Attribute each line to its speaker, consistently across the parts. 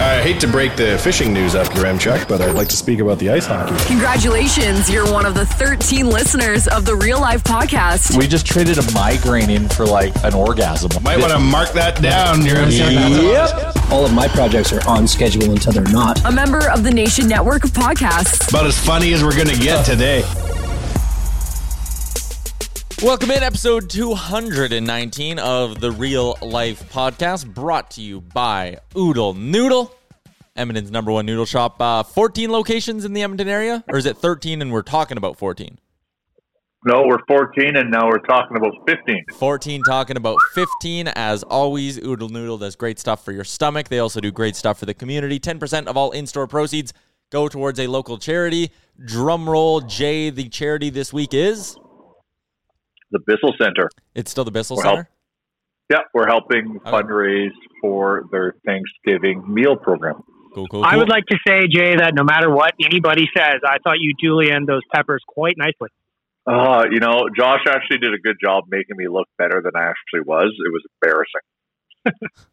Speaker 1: I hate to break the fishing news up after Chuck, but I'd like to speak about the ice hockey.
Speaker 2: Congratulations, you're one of the 13 listeners of the Real Life Podcast.
Speaker 3: We just traded a migraine in for like an orgasm.
Speaker 1: Might want to mark that down.
Speaker 3: Yep.
Speaker 4: All of my projects are on schedule until they're not.
Speaker 2: a member of the Nation Network of Podcasts.
Speaker 1: About as funny as we're going to get today.
Speaker 5: Welcome in episode 219 of the Real Life Podcast, brought to you by Oodle Noodle, Edmonton's number one noodle shop. Uh, 14 locations in the Edmonton area, or is it 13 and we're talking about 14?
Speaker 6: No, we're 14 and now we're talking about 15.
Speaker 5: 14 talking about 15. As always, Oodle Noodle does great stuff for your stomach. They also do great stuff for the community. 10% of all in store proceeds go towards a local charity. Drum roll, Jay, the charity this week is?
Speaker 6: The Bissell Center.
Speaker 5: It's still the Bissell
Speaker 6: We're
Speaker 5: Center?
Speaker 6: Yeah, we're helping fundraise for their Thanksgiving meal program.
Speaker 5: Cool, cool,
Speaker 7: I would like to say, Jay, that no matter what anybody says, I thought you julienne those peppers quite nicely.
Speaker 6: Uh, you know, Josh actually did a good job making me look better than I actually was. It was embarrassing.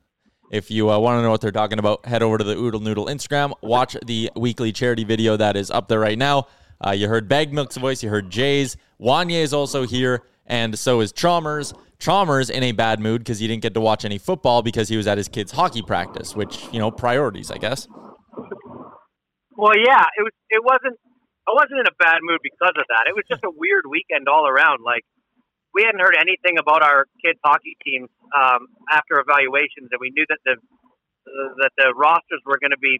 Speaker 5: If you uh, want to know what they're talking about, head over to the Oodle Noodle Instagram. Watch the weekly charity video that is up there right now. Uh, you heard Bag Milk's voice. You heard Jay's. Wanye is also here, and so is Chalmers. Chalmers in a bad mood because he didn't get to watch any football because he was at his kid's hockey practice, which, you know, priorities, I guess.
Speaker 8: Well, yeah, it was. It wasn't. I wasn't in a bad mood because of that. It was just a weird weekend all around. Like we hadn't heard anything about our kids' hockey teams um, after evaluations, and we knew that the that the rosters were going to be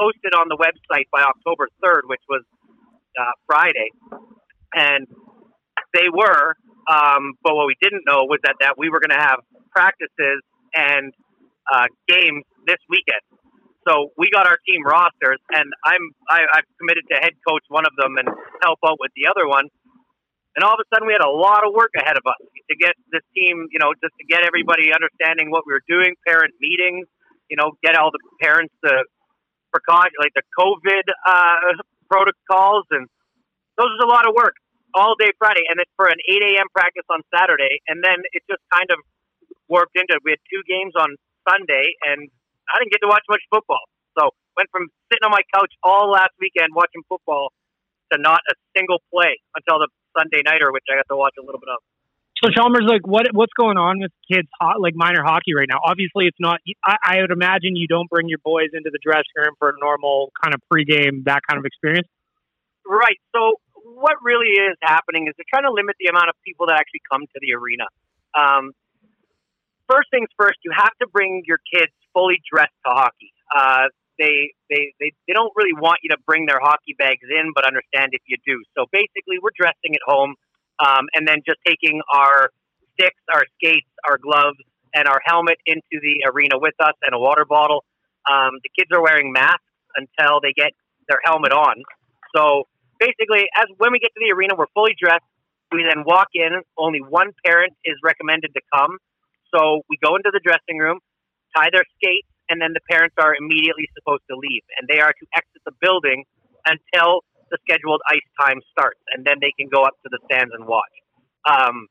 Speaker 8: posted on the website by October third, which was uh, Friday, and they were. Um, but what we didn't know was that that we were going to have practices and uh, games this weekend. So we got our team rosters, and I'm I, I've committed to head coach one of them and help out with the other one. And all of a sudden, we had a lot of work ahead of us to get this team, you know, just to get everybody understanding what we were doing, parent meetings, you know, get all the parents the precaution, like the COVID uh, protocols, and those was a lot of work all day Friday, and then for an 8 a.m. practice on Saturday, and then it just kind of warped into we had two games on Sunday, and I didn't get to watch much football. So went from sitting on my couch all last weekend watching football to not a single play until the Sunday nighter, which I got to watch a little bit of.
Speaker 7: So Chalmers, like, what what's going on with kids, ho- like minor hockey right now? Obviously, it's not. I, I would imagine you don't bring your boys into the dressing room for a normal kind of pregame that kind of experience.
Speaker 8: Right. So what really is happening is they're trying to limit the amount of people that actually come to the arena. Um, first things first, you have to bring your kids fully dressed to hockey. Uh, they, they they they don't really want you to bring their hockey bags in, but understand if you do. So basically, we're dressing at home, um, and then just taking our sticks, our skates, our gloves, and our helmet into the arena with us, and a water bottle. Um, the kids are wearing masks until they get their helmet on. So basically, as when we get to the arena, we're fully dressed. We then walk in. Only one parent is recommended to come. So we go into the dressing room, tie their skates, and then the parents are immediately supposed to leave, and they are to exit the building until the scheduled ice time starts, and then they can go up to the stands and watch. Um,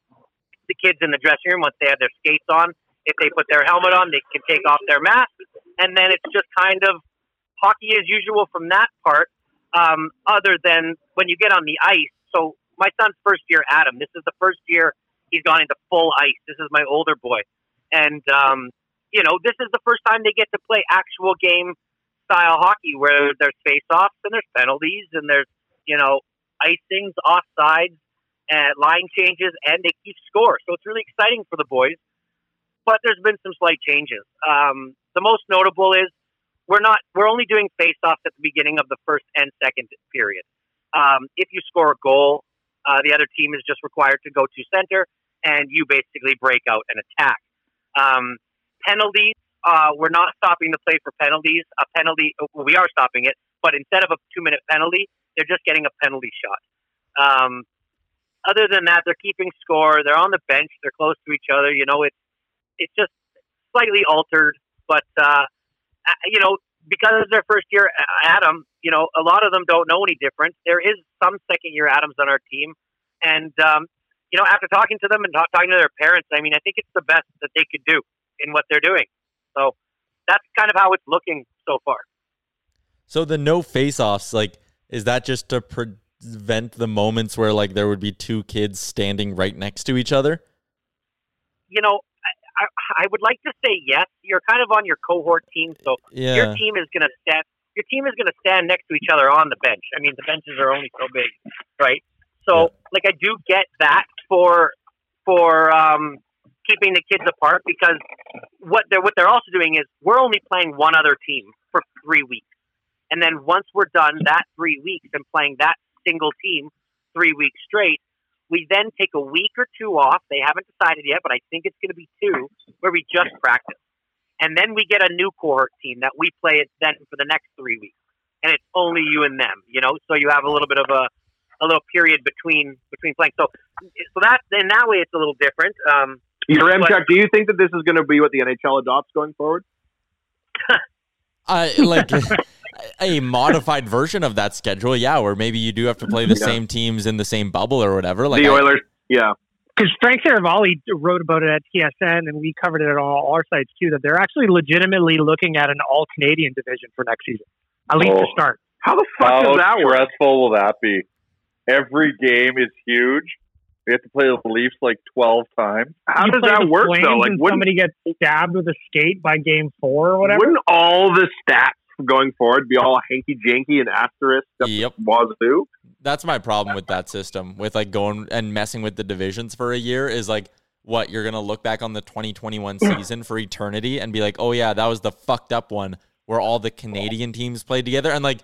Speaker 8: the kids in the dressing room, once they have their skates on, if they put their helmet on, they can take off their mask, and then it's just kind of hockey as usual from that part. Um, other than when you get on the ice. So my son's first year, Atom. This is the first year he's gone into full ice. This is my older boy, and um, you know, this is the first time they get to play actual game style hockey where there's face offs and there's penalties and there's, you know, icings, offsides, and line changes, and they keep score. So it's really exciting for the boys. But there's been some slight changes. Um, the most notable is we're not we're only doing face offs at the beginning of the first and second period. Um, if you score a goal, uh, the other team is just required to go to center, and you basically break out and attack. Um, penalties. Uh, we're not stopping the play for penalties. A penalty, we are stopping it, but instead of a two minute penalty, they're just getting a penalty shot. Um, other than that, they're keeping score. They're on the bench. They're close to each other. You know, it's it's just slightly altered, but uh, you know, because it's their first year, Atom. You know, a lot of them don't know any different. There is some second year Atoms on our team, and um, you know, after talking to them and talk, talking to their parents, I mean, I think it's the best that they could do in what they're doing. So that's kind of how it's looking so far.
Speaker 5: So the no face-offs, like, is that just to prevent the moments where like there would be two kids standing right next to each other?
Speaker 8: You know, I, I would like to say yes. You're kind of on your cohort team, so
Speaker 5: yeah.
Speaker 8: your team is going to stand. Your team is going to stand next to each other on the bench. I mean, the benches are only so big, right? So, yeah. like, I do get that for for um, keeping the kids apart because what they're what they're also doing is we're only playing one other team for three weeks, and then once we're done that three weeks and playing that single team three weeks straight, we then take a week or two off. They haven't decided yet, but I think it's going to be two where we just practice, and then we get a new cohort team that we play it then for the next three weeks, and it's only you and them. You know, so you have a little bit of a a little period between between playing. So so that in that way it's a little different. Um,
Speaker 9: Yaremchuk, do you think that this is going to be what the NHL adopts going forward?
Speaker 5: uh, like a modified version of that schedule, yeah, where maybe you do have to play the yeah. same teams in the same bubble or whatever. Like
Speaker 9: the Oilers, I, yeah.
Speaker 7: Because Frank Seravalli wrote about it at TSN, and we covered it on all our sites too. That they're actually legitimately looking at an all Canadian division for next season, at least oh. to start.
Speaker 9: How the fuck
Speaker 6: How
Speaker 9: does that
Speaker 6: work? stressful will that be? Every game is huge. We have to play the Leafs like twelve times.
Speaker 9: How you does that work though?
Speaker 7: Like would somebody gets stabbed with a skate by game four or whatever.
Speaker 9: Wouldn't all the stats going forward be all hanky janky and asterisk
Speaker 5: yep.
Speaker 9: wazoo?
Speaker 5: That's my problem with that system. With like going and messing with the divisions for a year is like what you're gonna look back on the 2021 season for eternity and be like, oh yeah, that was the fucked up one where all the Canadian teams played together and like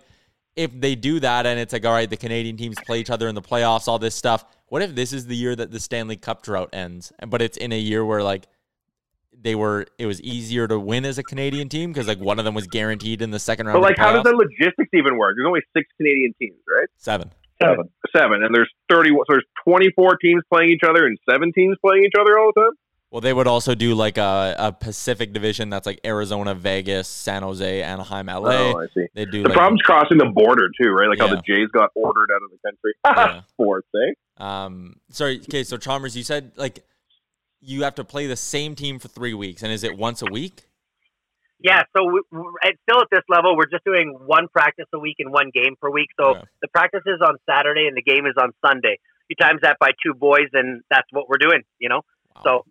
Speaker 5: if they do that and it's like, all right, the Canadian teams play each other in the playoffs, all this stuff. What if this is the year that the Stanley Cup drought ends, but it's in a year where like they were, it was easier to win as a Canadian team because like one of them was guaranteed in the second round.
Speaker 9: But like, how does the logistics even work? There's only six Canadian teams, right?
Speaker 5: Seven.
Speaker 9: Seven. Seven, and there's thirty. So there's twenty four teams playing each other and seven teams playing each other all the time.
Speaker 5: Well, they would also do like a, a Pacific division that's like Arizona, Vegas, San Jose, Anaheim, LA.
Speaker 9: Oh, I see.
Speaker 5: They do
Speaker 9: the
Speaker 5: like,
Speaker 9: problem's crossing the border too, right? Like
Speaker 5: Yeah.
Speaker 9: how the Jays got ordered out of the country.
Speaker 5: Yeah.
Speaker 9: Sports, eh?
Speaker 5: Um, sorry. Okay, so Chalmers, you said like you have to play the same team for three weeks, and is it once a week?
Speaker 8: Yeah, so we, it's still at this level. We're just doing one practice a week and one game per week. So
Speaker 5: Yeah.
Speaker 8: the practice is on Saturday and the game is on Sunday. You times that by two boys, and that's what we're doing. You know, so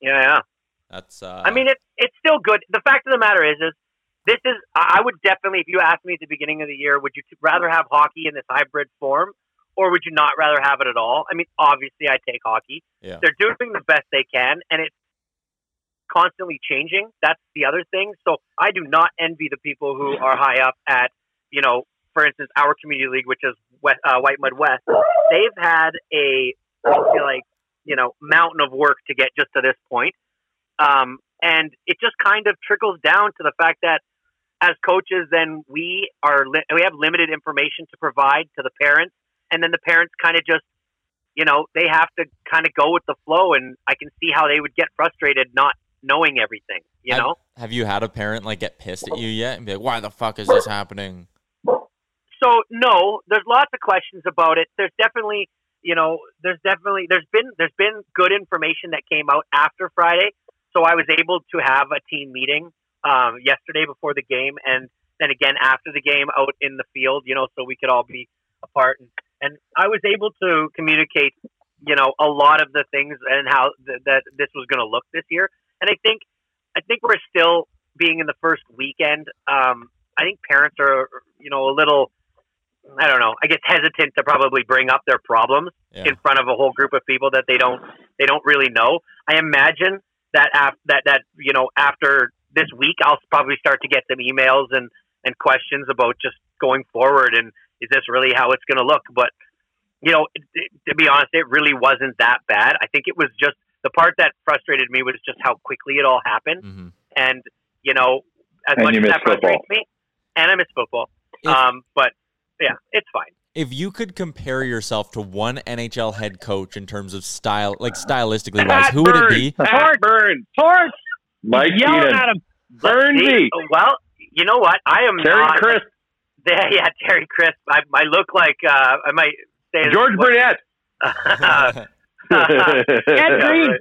Speaker 8: yeah, yeah.
Speaker 5: That's. Uh,
Speaker 8: I mean, it, it's still good. The fact of the matter is, is this is. I I would definitely, if you asked me at the beginning of the year, would you rather have hockey in this hybrid form, or would you not rather have it at all? I mean, obviously, I take hockey.
Speaker 5: Yeah.
Speaker 8: They're doing the best they can, and it's constantly changing. That's the other thing. So I do not envy the people who are high up at, you know, for instance, our community league, which is West, uh, White Mud West. They've had a, like, you know, mountain of work to get just to this point. Um, and it just kind of trickles down to the fact that as coaches, then we are li- we have limited information to provide to the parents, and then the parents kind of just, you know, they have to kind of go with the flow. And I can see how they would get frustrated not knowing everything. You
Speaker 5: have,
Speaker 8: know,
Speaker 5: have you had a parent like get pissed at you yet and be like, "Why the fuck is this happening?"
Speaker 8: so no, there's lots of questions about it. There's definitely, you know, there's definitely there's been there's been good information that came out after Friday. So I was able to have a team meeting um, yesterday before the game, and then again after the game out in the field. You know, so we could all be apart, and, and I was able to communicate, you know, a lot of the things and how th- that this was going to look this year. And I think, I think we're still being in the first weekend. Um, I think parents are, you know, a little I don't know, I guess hesitant to probably bring up their problems
Speaker 5: Yeah.
Speaker 8: in front of a whole group of people that they don't they don't really know. I imagine that af- that that you know after this week I'll probably start to get some emails and and questions about just going forward and is this really how it's going to look? But you know, it, it- to be honest, it really wasn't that bad. I think it was just the part that frustrated me was just how quickly it all happened.
Speaker 5: Mm-hmm.
Speaker 8: And you know, as
Speaker 9: And
Speaker 8: much as
Speaker 9: miss
Speaker 8: that frustrates
Speaker 9: football.
Speaker 8: me, and I miss football.
Speaker 5: If-
Speaker 8: um, but yeah, it's fine.
Speaker 5: If you could compare yourself to one NHL head coach in terms of style, like stylistically wise, who would it be?
Speaker 9: Pat Burns.
Speaker 7: Torch.
Speaker 9: Mike
Speaker 7: Yelling
Speaker 9: Keenan.
Speaker 7: at him.
Speaker 9: Burnsy.
Speaker 8: Well, you know what? I am
Speaker 9: Terry
Speaker 8: not.
Speaker 9: Crisp.
Speaker 8: Yeah, yeah, Terry Crisp. I, I look like uh, I might say this-
Speaker 9: George Burnett.
Speaker 8: Yeah, right.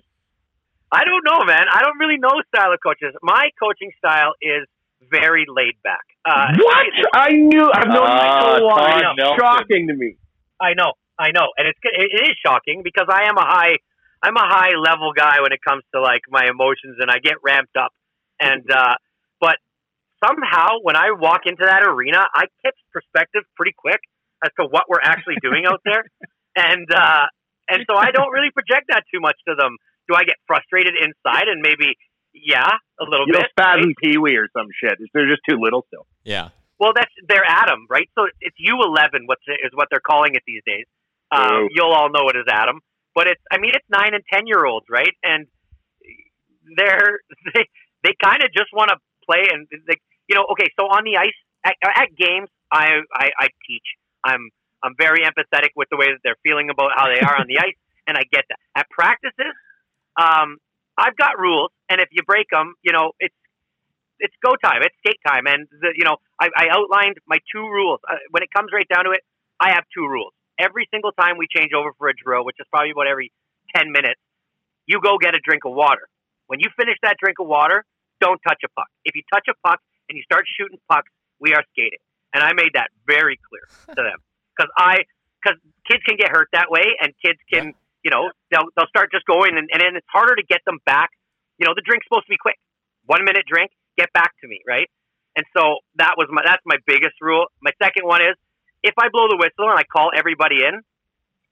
Speaker 8: I don't know, man. I don't really know style of coaches. My coaching style is very laid back. Uh,
Speaker 9: what? I knew. I've known you
Speaker 3: Ah,
Speaker 9: so long. It's shocking to me.
Speaker 8: I know, I know, and it's it it is shocking because I am a high, I'm a high level guy when it comes to like my emotions, and I get ramped up. And uh, but somehow when I walk into that arena, I catch perspective pretty quick as to what we're actually doing out there, and uh, and so I don't really project that too much to them. Do I get frustrated inside and maybe yeah, a little
Speaker 9: You'll
Speaker 8: bit?
Speaker 9: spasm Pee Wee or some shit. They're just too little still.
Speaker 5: Yeah.
Speaker 8: Well, that's they're Atom, right? So it's U eleven, what is what they're calling it these days. Um, you'll all know it as Atom, but it's I mean it's nine and ten year olds, right? And they're they they kind of just want to play and they, you know okay. So on the ice at, at games, I, I I teach. I'm I'm very empathetic with the way that they're feeling about how they are on the ice, and I get that. At practices, um, I've got rules, and if you break them, you know it's it's go time. It's skate time, and the, you know I, I outlined my two rules. Uh, when it comes right down to it, I have two rules. Every single time we change over for a drill, which is probably about every ten minutes, you go get a drink of water. When you finish that drink of water, don't touch a puck. If you touch a puck and you start shooting pucks, we are skating. And I made that very clear to them because I because kids can get hurt that way, and kids can you know they'll they'll start just going, and, and then it's harder to get them back. You know the drink's supposed to be quick, one minute drink, get back to me, right? And so that was my that's my biggest rule. My second one is if I blow the whistle and I call everybody in,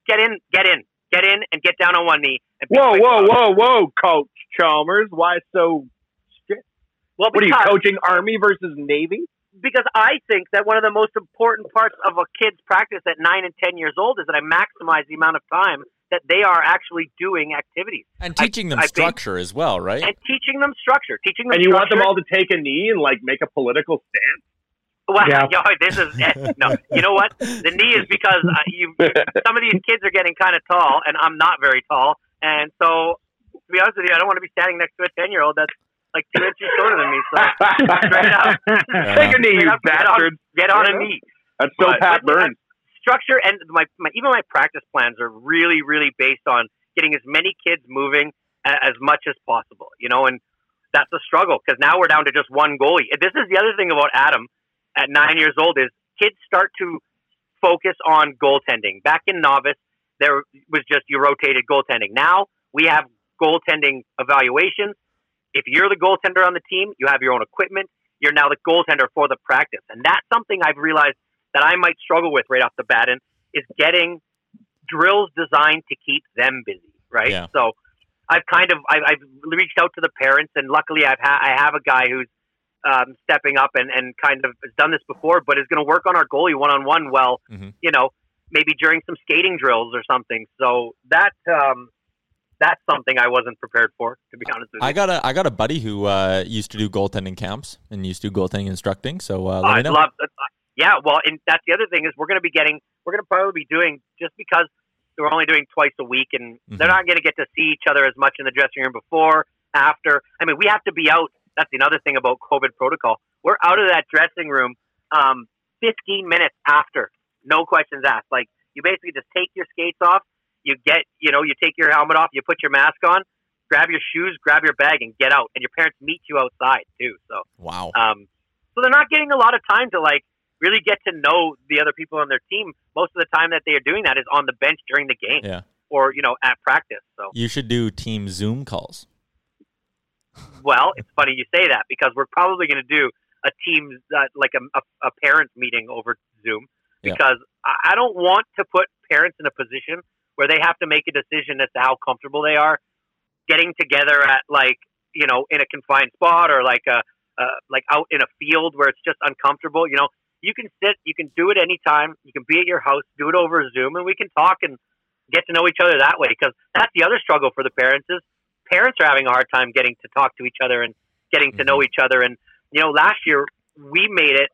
Speaker 8: get in, get in, get in, and get down on one knee.
Speaker 9: Whoa, whoa, whoa, whoa, Coach Chalmers. Why so?
Speaker 8: Well,
Speaker 9: What are you coaching Army versus Navy?
Speaker 8: because I think that one of the most important parts of a kid's practice at nine and ten years old is that I maximize the amount of time that they are actually doing activities
Speaker 5: And teaching them
Speaker 8: I think-
Speaker 5: structure as well, right?
Speaker 8: and teaching them structure, teaching them.
Speaker 9: And you want them all to take a knee and like make a political stance?
Speaker 8: Well,
Speaker 7: Yeah.
Speaker 8: yo, this is no. You know what? The knee is because uh, you. Some of these kids are getting kind of tall, and I'm not very tall, and so to be honest with you, I don't want to be standing next to a ten year old that's like two inches shorter than me. So straight up,
Speaker 9: Take a knee, you
Speaker 8: up, get on,
Speaker 9: bastard.
Speaker 8: get on a knee.
Speaker 9: That's so
Speaker 8: But-
Speaker 9: Pat
Speaker 8: but,
Speaker 9: Burns.
Speaker 8: structure and my, my even my practice plans are really really based on getting as many kids moving a, as much as possible you know and that's a struggle because now we're down to just one goalie this is the other thing about atom at nine years old is kids start to focus on goaltending back in novice there was just you rotated goaltending now we have goaltending evaluations if you're the goaltender on the team you have your own equipment you're now the goaltender for the practice and that's something i've realized that I might struggle with right off the bat and is getting drills designed to keep them busy, right?
Speaker 5: Yeah.
Speaker 8: So I've kind of I've, I've reached out to the parents, and luckily I've ha- I have a guy who's um, stepping up and, and kind of has done this before, but is going to work on our goalie one on one. Well,
Speaker 5: Mm-hmm.
Speaker 8: you know, maybe during some skating drills or something. So that um, that's something I wasn't prepared for, to be honest with you.
Speaker 5: I got a I got a buddy who uh, used to do goaltending camps and used to do goaltending instructing. So uh, let me know.
Speaker 8: love. Uh, yeah, well, and that's the other thing is we're going to be getting, we're going to probably be doing just because we're only doing twice a week, and they're not going to get to see each other as much in the dressing room before, after. I mean, we have to be out. That's another thing about COVID protocol. We're out of that dressing room um, 15 minutes after, no questions asked. Like you basically just take your skates off, you get, you know, you take your helmet off, you put your mask on, grab your shoes, grab your bag, and get out. And your parents meet you outside too. So
Speaker 5: wow.
Speaker 8: um, so they're not getting a lot of time to like really get to know the other people on their team. Most of the time that they are doing that is on the bench during the game
Speaker 5: Yeah.
Speaker 8: or you know at practice. So
Speaker 5: You should do team Zoom calls.
Speaker 8: well, it's funny you say that because we're probably going to do a team uh, like a, a, a parents meeting over Zoom
Speaker 5: Yeah.
Speaker 8: because I I don't want to put parents in a position where they have to make a decision as to how comfortable they are getting together at like you know in a confined spot or like a uh, like out in a field where it's just uncomfortable. You know, you can sit, you can do it anytime. You can be at your house, do it over Zoom, and we can talk and get to know each other that way. Because that's the other struggle for the parents is parents are having a hard time getting to talk to each other and getting to know each other. And you know, last year we made it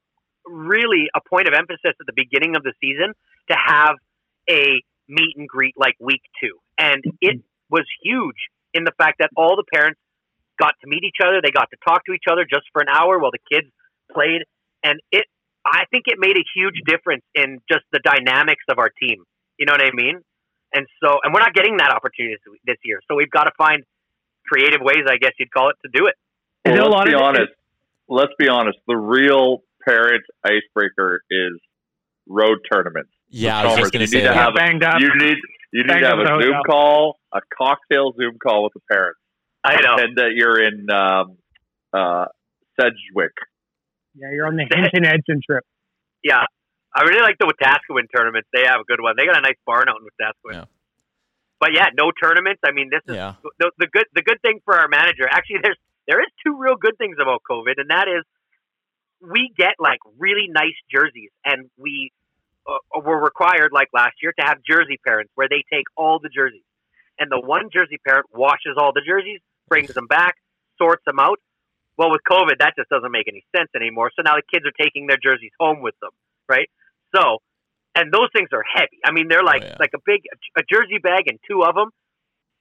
Speaker 8: really a point of emphasis at the beginning of the season to have a meet and greet like week two, and it was huge in the fact that all the parents got to meet each other. They got to talk to each other just for an hour while the kids played, and it. I think it made a huge difference in just the dynamics of our team. You know what I mean? And so, and we're not getting that opportunity this, this year. So we've got to find creative ways, I guess you'd call it, to do it.
Speaker 9: Well, let's be honest. Let's be honest. The real parent icebreaker is road tournaments.
Speaker 5: Yeah, I was just gonna
Speaker 9: you
Speaker 5: say
Speaker 9: need to
Speaker 5: that.
Speaker 9: have
Speaker 7: Banged up.
Speaker 9: you need you need
Speaker 7: Banged
Speaker 9: to have a Zoom
Speaker 7: hotel.
Speaker 9: call, a cocktail Zoom call with the parents.
Speaker 8: I know.
Speaker 9: Pretend that you're in um, uh, Sedgwick.
Speaker 7: Yeah, you're on the Hinton Edson trip.
Speaker 8: Yeah. I really like the Wetaskiwin tournaments. They have a good one. They got a nice barn out in Wetaskiwin. But yeah, no tournaments. I mean, this is
Speaker 5: Yeah.
Speaker 8: the, the good the good thing for our manager. Actually, there's there is two real good things about COVID, and that is we get like really nice jerseys, and we uh, were required like last year to have jersey parents where they take all the jerseys, and the one jersey parent washes all the jerseys, brings them back, sorts them out. Well, with COVID, that just doesn't make any sense anymore. So now the kids are taking their jerseys home with them, right? So, and those things are heavy. I mean, they're like like a big a jersey bag and two of them.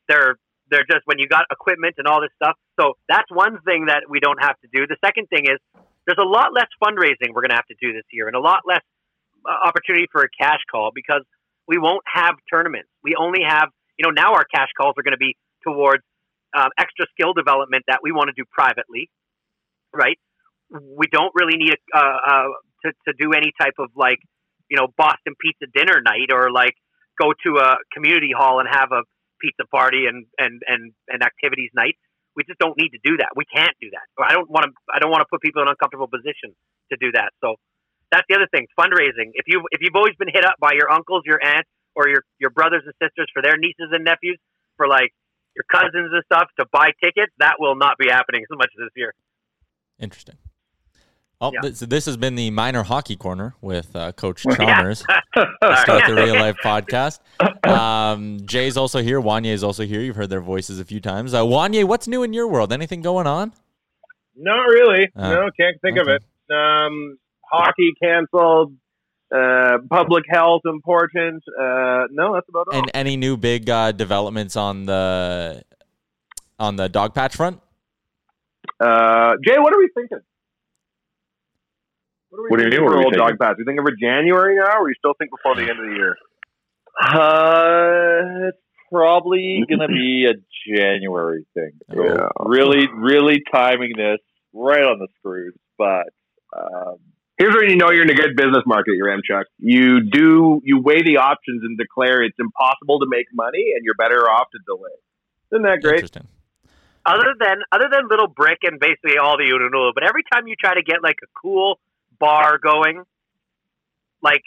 Speaker 8: They're they're just when you got equipment and all this stuff. So that's one thing that we don't have to do. The second thing is there's a lot less fundraising we're going to have to do this year, and a lot less uh, opportunity for a cash call because we won't have tournaments. We only have you know now our cash calls are going to be towards um, extra skill development that we want to do privately, right? We don't really need uh, uh, to to do any type of like you know Boston pizza dinner night or like go to a community hall and have a pizza party and and and, and activities night. We just don't need to do that. We can't do that. I don't want to. I don't want to put people in uncomfortable position to do that. So that's the other thing. Fundraising. If you if you've always been hit up by your uncles, your aunts, or your your brothers and sisters for their nieces and nephews for like your cousins and stuff to buy tickets, that will not be happening as much this year.
Speaker 5: Interesting. Oh,
Speaker 8: Yeah.
Speaker 5: this, this has been the minor hockey corner with uh, Coach
Speaker 8: Yeah.
Speaker 5: Chalmers. Start the real life podcast. Um, Jay's also here. Wanye is also here. You've heard their voices a few times. Uh, Wanye, what's new in your world? Anything going on?
Speaker 10: Not really.
Speaker 5: Uh,
Speaker 10: no, can't think of it. Um, hockey canceled. Uh, public health important. Uh, no, that's about all.
Speaker 5: And any new big uh, developments on the on the dog patch front?
Speaker 10: Uh, Jay, what are we thinking? What,
Speaker 9: What do you mean, what
Speaker 10: for
Speaker 9: are we
Speaker 10: old dog
Speaker 9: thinking?
Speaker 10: pass? We thinking for January now, or you still think before the end of the year?
Speaker 9: Uh, it's probably going to be a January thing. So
Speaker 10: Yeah.
Speaker 9: Really, really timing this right on the screws. But um,
Speaker 10: Here's where you know you're in a good business market, Yaremchuk. You do you weigh the options and declare it's impossible to make money, and you're better off to delay. Isn't that great?
Speaker 5: Interesting.
Speaker 8: other than other than Little Brick and basically all the Unanula, but every time you try to get like a cool bar going, like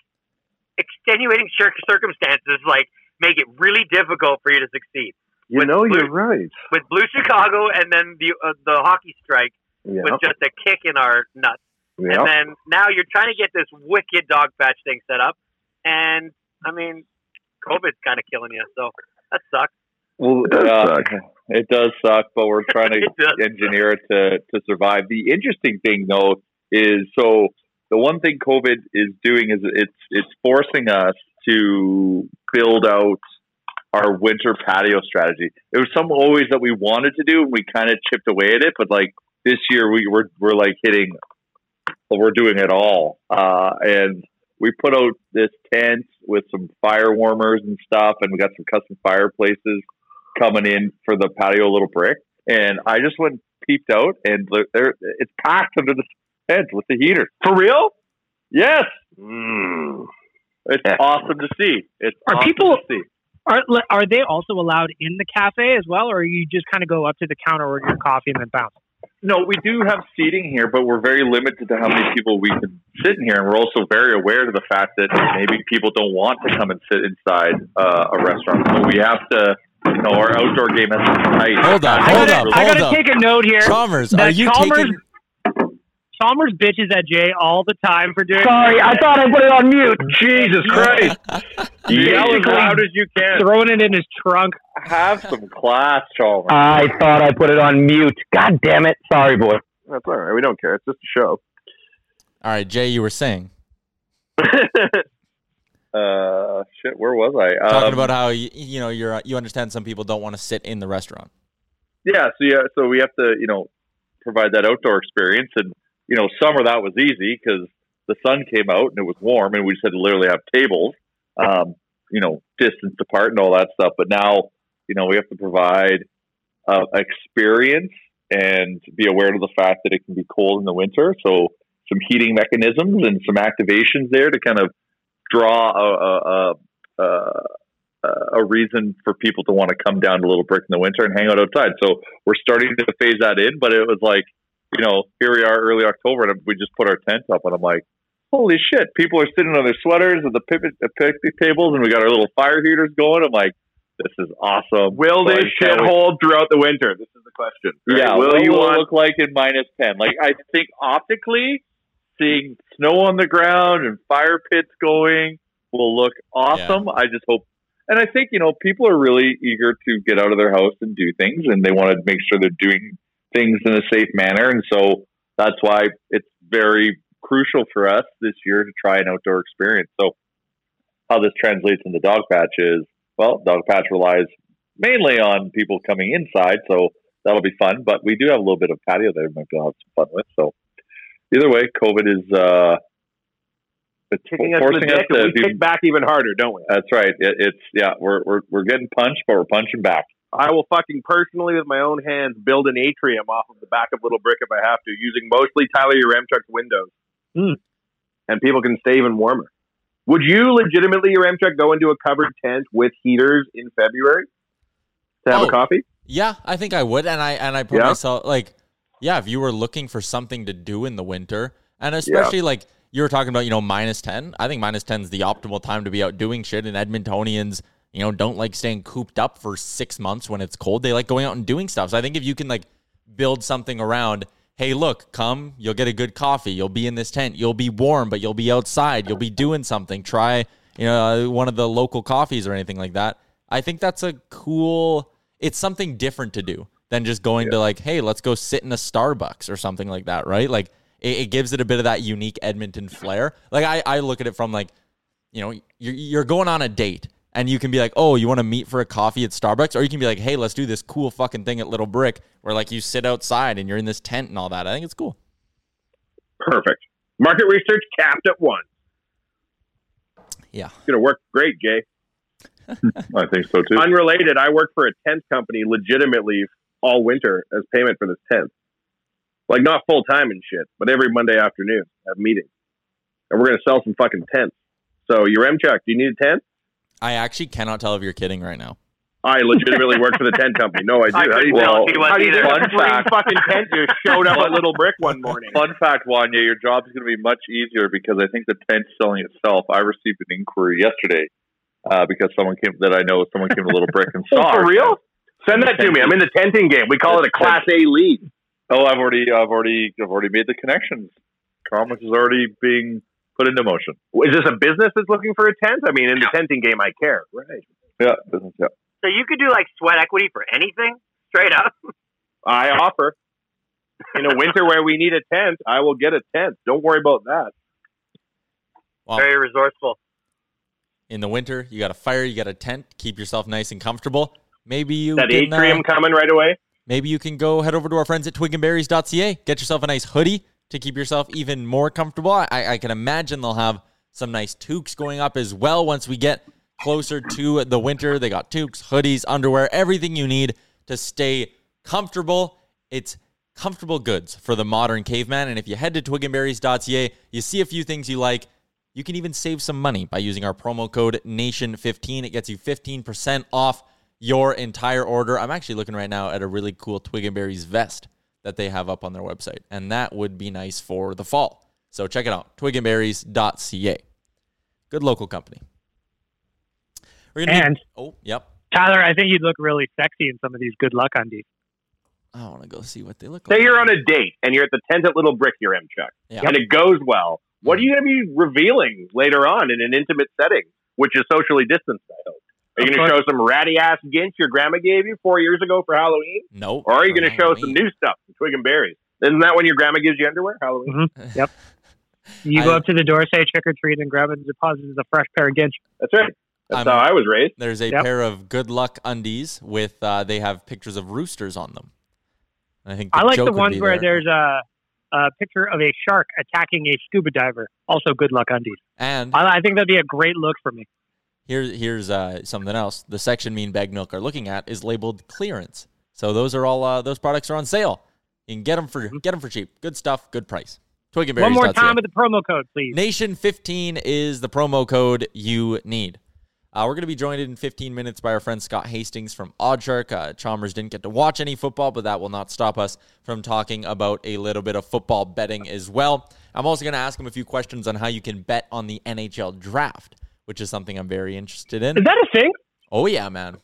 Speaker 8: extenuating circumstances like make it really difficult for you to succeed.
Speaker 10: You
Speaker 8: with
Speaker 10: know,
Speaker 8: Blue,
Speaker 10: you're right.
Speaker 8: with Blue Chicago, and then the uh, the hockey strike
Speaker 10: Yeah.
Speaker 8: was just a kick in our nuts.
Speaker 10: Yeah.
Speaker 8: And then now you're trying to get this wicked dog patch thing set up, and I mean, COVID's kind of killing you, so that sucks.
Speaker 9: Well,
Speaker 10: does
Speaker 9: uh,
Speaker 10: suck.
Speaker 9: it does suck, but we're trying to
Speaker 8: It does.
Speaker 9: engineer it to, to survive. The interesting thing, though, is so the one thing COVID is doing is it's it's forcing us to build out our winter patio strategy. It was something always that we wanted to do, and we kind of chipped away at it. But like this year, we we're we're like hitting, well, we're doing it all, uh, and we put out this tent with some fire warmers and stuff, and we got some custom fireplaces coming in for the patio little brick. And I just went peeped out, and there- there it's packed under the tent with the heaters.
Speaker 10: For real?
Speaker 9: Yes,
Speaker 10: Mm.
Speaker 9: it's awesome to see. It's
Speaker 7: Are
Speaker 9: awesome
Speaker 7: people-
Speaker 9: to see.
Speaker 7: Are are they also allowed in the cafe as well, or you just kind of go up to the counter, order your coffee, and then bounce?
Speaker 9: No, we do have seating here, but we're very limited to how many people we can sit in here, and we're also very aware of the fact that maybe people don't want to come and sit inside uh, a restaurant. So we have to, you know, our outdoor game has to be tight.
Speaker 5: Hold on,
Speaker 7: I
Speaker 5: hold
Speaker 7: gotta,
Speaker 5: up,
Speaker 7: I
Speaker 5: hold
Speaker 7: gotta
Speaker 5: up.
Speaker 7: take a note here.
Speaker 5: Chalmers, are you
Speaker 7: Chalmers,
Speaker 5: taking?
Speaker 7: Chalmers bitches at Jay all the time for doing.
Speaker 10: Sorry, I thought I put it on mute. Jesus Christ. Yell as loud as you can.
Speaker 7: Throwing it in his trunk.
Speaker 9: Have some class, Chalmers.
Speaker 10: I thought I put it on mute. God damn it. Sorry, boy. That's all right. We don't care. It's just a show.
Speaker 5: All right, Jay, you were saying
Speaker 9: Uh, shit, where was I?
Speaker 5: talking
Speaker 9: Um,
Speaker 5: about how you, you know you're you understand some people don't want to sit in the restaurant.
Speaker 9: Yeah, so yeah, so we have to, you know, provide that outdoor experience, and you know, summer that was easy because the sun came out and it was warm, and we just had to literally have tables, um, you know, distance apart and all that stuff. But now, you know, we have to provide uh, experience and be aware of the fact that it can be cold in the winter. So some heating mechanisms and some activations there to kind of draw a, a, a, a, a reason for people to want to come down to Little Brick in the winter and hang out outside. So we're starting to phase that in, but it was like, you know, here we are early October and we just put our tent up and I'm like, holy shit, people are sitting on their sweaters at the picnic, picnic tables and we got our little fire heaters going. I'm like, this is awesome.
Speaker 10: Will this shit
Speaker 9: can't
Speaker 10: hold throughout the winter? This is the question. right?
Speaker 9: yeah,
Speaker 10: Will you
Speaker 9: will it
Speaker 10: want
Speaker 9: look like in minus ten? Like I think optically, seeing snow on the ground and fire pits going will look awesome. I just hope, and I think you know people are really eager to get out of their house and do things, and they want to make sure they're doing things in a safe manner, and so that's why it's very crucial for us this year to try an outdoor experience. So how this translates in the dog patch is well, dog patch relies mainly on people coming inside, so that'll be fun. But we do have a little bit of patio there we might be able to have some fun with. So either way, COVID is uh, it's
Speaker 10: kicking us
Speaker 9: forcing us
Speaker 10: dick and
Speaker 9: to
Speaker 10: we kick back even harder, don't we?
Speaker 9: That's right. It, it's yeah, we're, we're we're getting punched, but we're punching back.
Speaker 10: I will fucking personally, with my own hands, build an atrium off of the back of Little Brick if I have to, using mostly Tyler Yaremchuk's windows.
Speaker 7: Hmm.
Speaker 10: And people can stay even warmer. Would you legitimately, your Yaremchuk, go into a covered tent with heaters in February to have
Speaker 5: Oh.
Speaker 10: a coffee?
Speaker 5: Yeah, I think I would, and I and I put
Speaker 10: Yeah?
Speaker 5: myself like, yeah, if you were looking for something to do in the winter, and especially like you were talking about, you know, minus ten. I think minus ten is the optimal time to be out doing shit. And Edmontonians, you know, don't like staying cooped up for six months when it's cold. They like going out and doing stuff. So I think if you can like build something around, hey, look, come, you'll get a good coffee. You'll be in this tent. You'll be warm, but you'll be outside. You'll be doing something. Try, you know, uh, one of the local coffees or anything like that. I think that's a cool. It's something different to do than just going to like, hey, let's go sit in a Starbucks or something like that, right? Like it, it gives it a bit of that unique Edmonton flair. Like I, I look at it from like, you know, you're, you're going on a date and you can be like, oh, you want to meet for a coffee at Starbucks? Or you can be like, hey, let's do this cool fucking thing at Little Brick where like you sit outside and you're in this tent and all that. I think it's cool.
Speaker 10: Perfect. Market research capped at one.
Speaker 5: Yeah.
Speaker 10: It's going to work great, Jay.
Speaker 9: I think so too.
Speaker 10: Unrelated, I work for a tent company legitimately all winter as payment for this tent. Like not full time and shit, but every Monday afternoon I have meetings. And we're gonna sell some fucking tents. So your Chuck, do you need a tent?
Speaker 5: I actually cannot tell if you're kidding right now.
Speaker 10: I legitimately work for the tent company. No, I do.
Speaker 8: I
Speaker 10: How do you
Speaker 8: couldn't tell
Speaker 10: tell?
Speaker 8: if he was
Speaker 10: How do you
Speaker 8: either.
Speaker 9: Fun fact.
Speaker 10: fucking tent just showed up at Little Brick one morning?
Speaker 9: Fun fact, Wanya, your job is going to be much easier because I think the tent's selling itself. I received an inquiry yesterday uh, because someone came that I know someone came to Little Brick and
Speaker 10: Oh,
Speaker 9: saw
Speaker 10: for real? Send that to me. I'm in the tenting game. We call it a Class A league.
Speaker 9: Oh, I've already, I've already, I've already made the connections. Commerce is already being put into motion.
Speaker 10: Is this a business that's looking for a tent? I mean, in the tenting game, I care. Right.
Speaker 9: Yeah, business. Yeah.
Speaker 8: So you could do like sweat equity for anything, straight up.
Speaker 10: I offer. In a winter where we need a tent, I will get a tent. Don't worry about that.
Speaker 5: Wow.
Speaker 8: Very resourceful.
Speaker 5: In the winter, you got a fire, you got a tent, keep yourself nice and comfortable. Maybe you
Speaker 10: That
Speaker 5: can,
Speaker 10: atrium
Speaker 5: uh,
Speaker 10: coming right away.
Speaker 5: Maybe you can go head over to our friends at twigandberries.ca, get yourself a nice hoodie to keep yourself even more comfortable. I, I can imagine they'll have some nice toques going up as well once we get closer to the winter. They got toques, hoodies, underwear, everything you need to stay comfortable. It's comfortable goods for the modern caveman. And if you head to twigandberries.ca, you see a few things you like. You can even save some money by using our promo code NATION15. It gets you 15% off your entire order. I'm actually looking right now at a really cool Twig and Berries vest that they have up on their website, and that would be nice for the fall. So check it out, twigandberries.ca. Good local company. We're gonna
Speaker 7: And-
Speaker 5: be, oh, yep.
Speaker 7: Tyler, I think you'd look really sexy in some of these good luck undies.
Speaker 5: I want to go see what they look
Speaker 10: Say
Speaker 5: like.
Speaker 10: Say you're on a date and you're at the tent at Little Brick here, M. Chuck,
Speaker 5: Yeah.
Speaker 10: and it goes well. What are you going to be revealing later on in an intimate setting, which is socially distanced? I hope. Are you going to show some ratty ass ginch your grandma gave you four years ago for Halloween,
Speaker 5: Nope.
Speaker 10: or are you going to show some new stuff, some twig and berries? Isn't that when your grandma gives you underwear? Halloween.
Speaker 7: Mhm. Yep. You go up to the door, say trick or treat, and grab it and deposit a fresh pair of ginch.
Speaker 10: That's right. That's
Speaker 5: I'm-
Speaker 10: how I was raised.
Speaker 5: There's a
Speaker 7: Yep.
Speaker 5: pair of good luck undies with uh, they have pictures of roosters on them. I think
Speaker 7: I like
Speaker 5: joke
Speaker 7: the ones where
Speaker 5: there.
Speaker 7: there's a, a picture of a shark attacking a scuba diver. Also, good luck undies.
Speaker 5: and
Speaker 7: I, I think that'd be a great look for me.
Speaker 5: Here, here's uh, something else. The section me and Bag Milk are looking at is labeled clearance. So those are all uh, those products are on sale. You can get them for get them for cheap. Good stuff, good price. Twig and
Speaker 7: One more time with the promo code, please.
Speaker 5: Nation fifteen is the promo code you need. Uh, we're going to be joined in 15 minutes by our friend Scott Hastings from OddsShark. Uh, Chalmers didn't get to watch any football, but that will not stop us from talking about a little bit of football betting as well. I'm also going to ask him a few questions on how you can bet on the NHL draft, which is something I'm very interested in.
Speaker 7: Is that a thing?
Speaker 5: Oh yeah, man.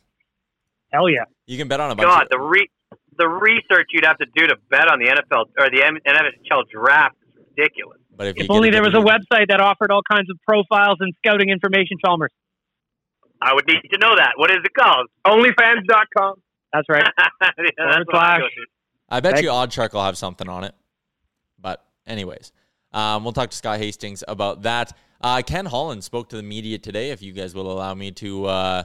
Speaker 7: Hell yeah.
Speaker 5: You can bet on a bunch
Speaker 8: God,
Speaker 5: of
Speaker 8: the re- the research you'd have to do to bet on the NFL or the M- NHL draft is ridiculous.
Speaker 5: but if,
Speaker 7: If only there was a website that offered all kinds of profiles and scouting information, Chalmers.
Speaker 8: I would need to know that. What is it called?
Speaker 10: Onlyfans.com.
Speaker 7: That's right.
Speaker 8: yeah, that's
Speaker 7: Forward
Speaker 8: I
Speaker 7: slash.
Speaker 8: go to.
Speaker 5: I bet
Speaker 7: Thank-
Speaker 5: you OddsShark will have something on it. But anyways, um, we'll talk to Scott Hastings about that. Uh, Ken Holland spoke to the media today. If you guys will allow me to uh,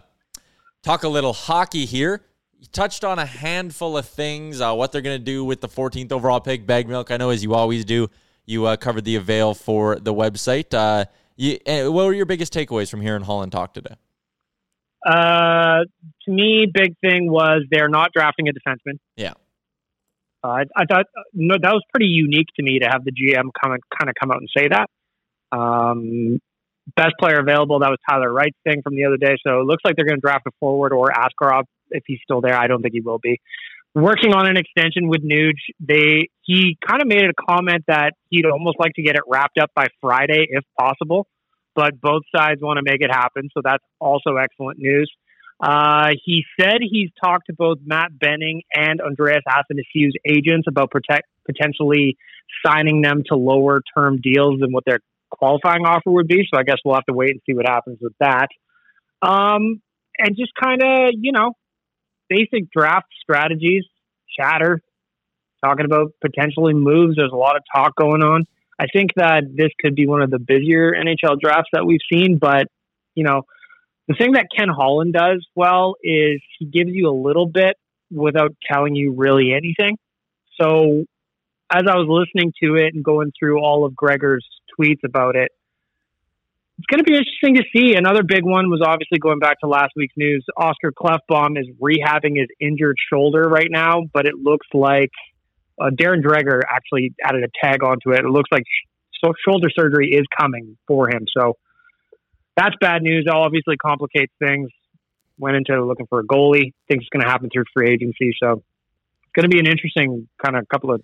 Speaker 5: talk a little hockey here, he touched on a handful of things. Uh, what they're going to do with the 14th overall pick, Bag Milk. I know as you always do, you uh, covered the avail for the website. Uh, you, uh, what were your biggest takeaways from hearing Holland talk today?
Speaker 7: Uh, to me, big thing was they're not drafting a defenseman.
Speaker 5: Yeah.
Speaker 7: Uh, I, I thought no, that was pretty unique to me to have the GM come and kind of come out and say that. Um, best player available. That was Tyler Wright's thing from the other day. So it looks like they're going to draft a forward or Askarov if he's still there. I don't think he will be. Working on an extension with Nuge, they he kind of made a comment that he'd almost like to get it wrapped up by Friday if possible, but both sides want to make it happen. So that's also excellent news. Uh, he said he's talked to both Matt Benning and Andreas Athanasiou's agents about protect, potentially signing them to lower term deals than what their qualifying offer would be. So I guess we'll have to wait and see what happens with that. Um, and just kind of, you know, basic draft strategies, chatter, talking about potentially moves. There's a lot of talk going on. I think that this could be one of the busier NHL drafts that we've seen, but, you know, the thing that Ken Holland does well is he gives you a little bit without telling you really anything. So as I was listening to it and going through all of Gregor's tweets about it, it's going to be interesting to see. Another big one was obviously going back to last week's news. Oscar Klefbom is rehabbing his injured shoulder right now, but it looks like uh, Darren Dreger actually added a tag onto it. It looks like sh- shoulder surgery is coming for him. So that's bad news. It obviously complicates things. Went into looking for a goalie. Think it's going to happen through free agency. So it's going to be an interesting kind of couple of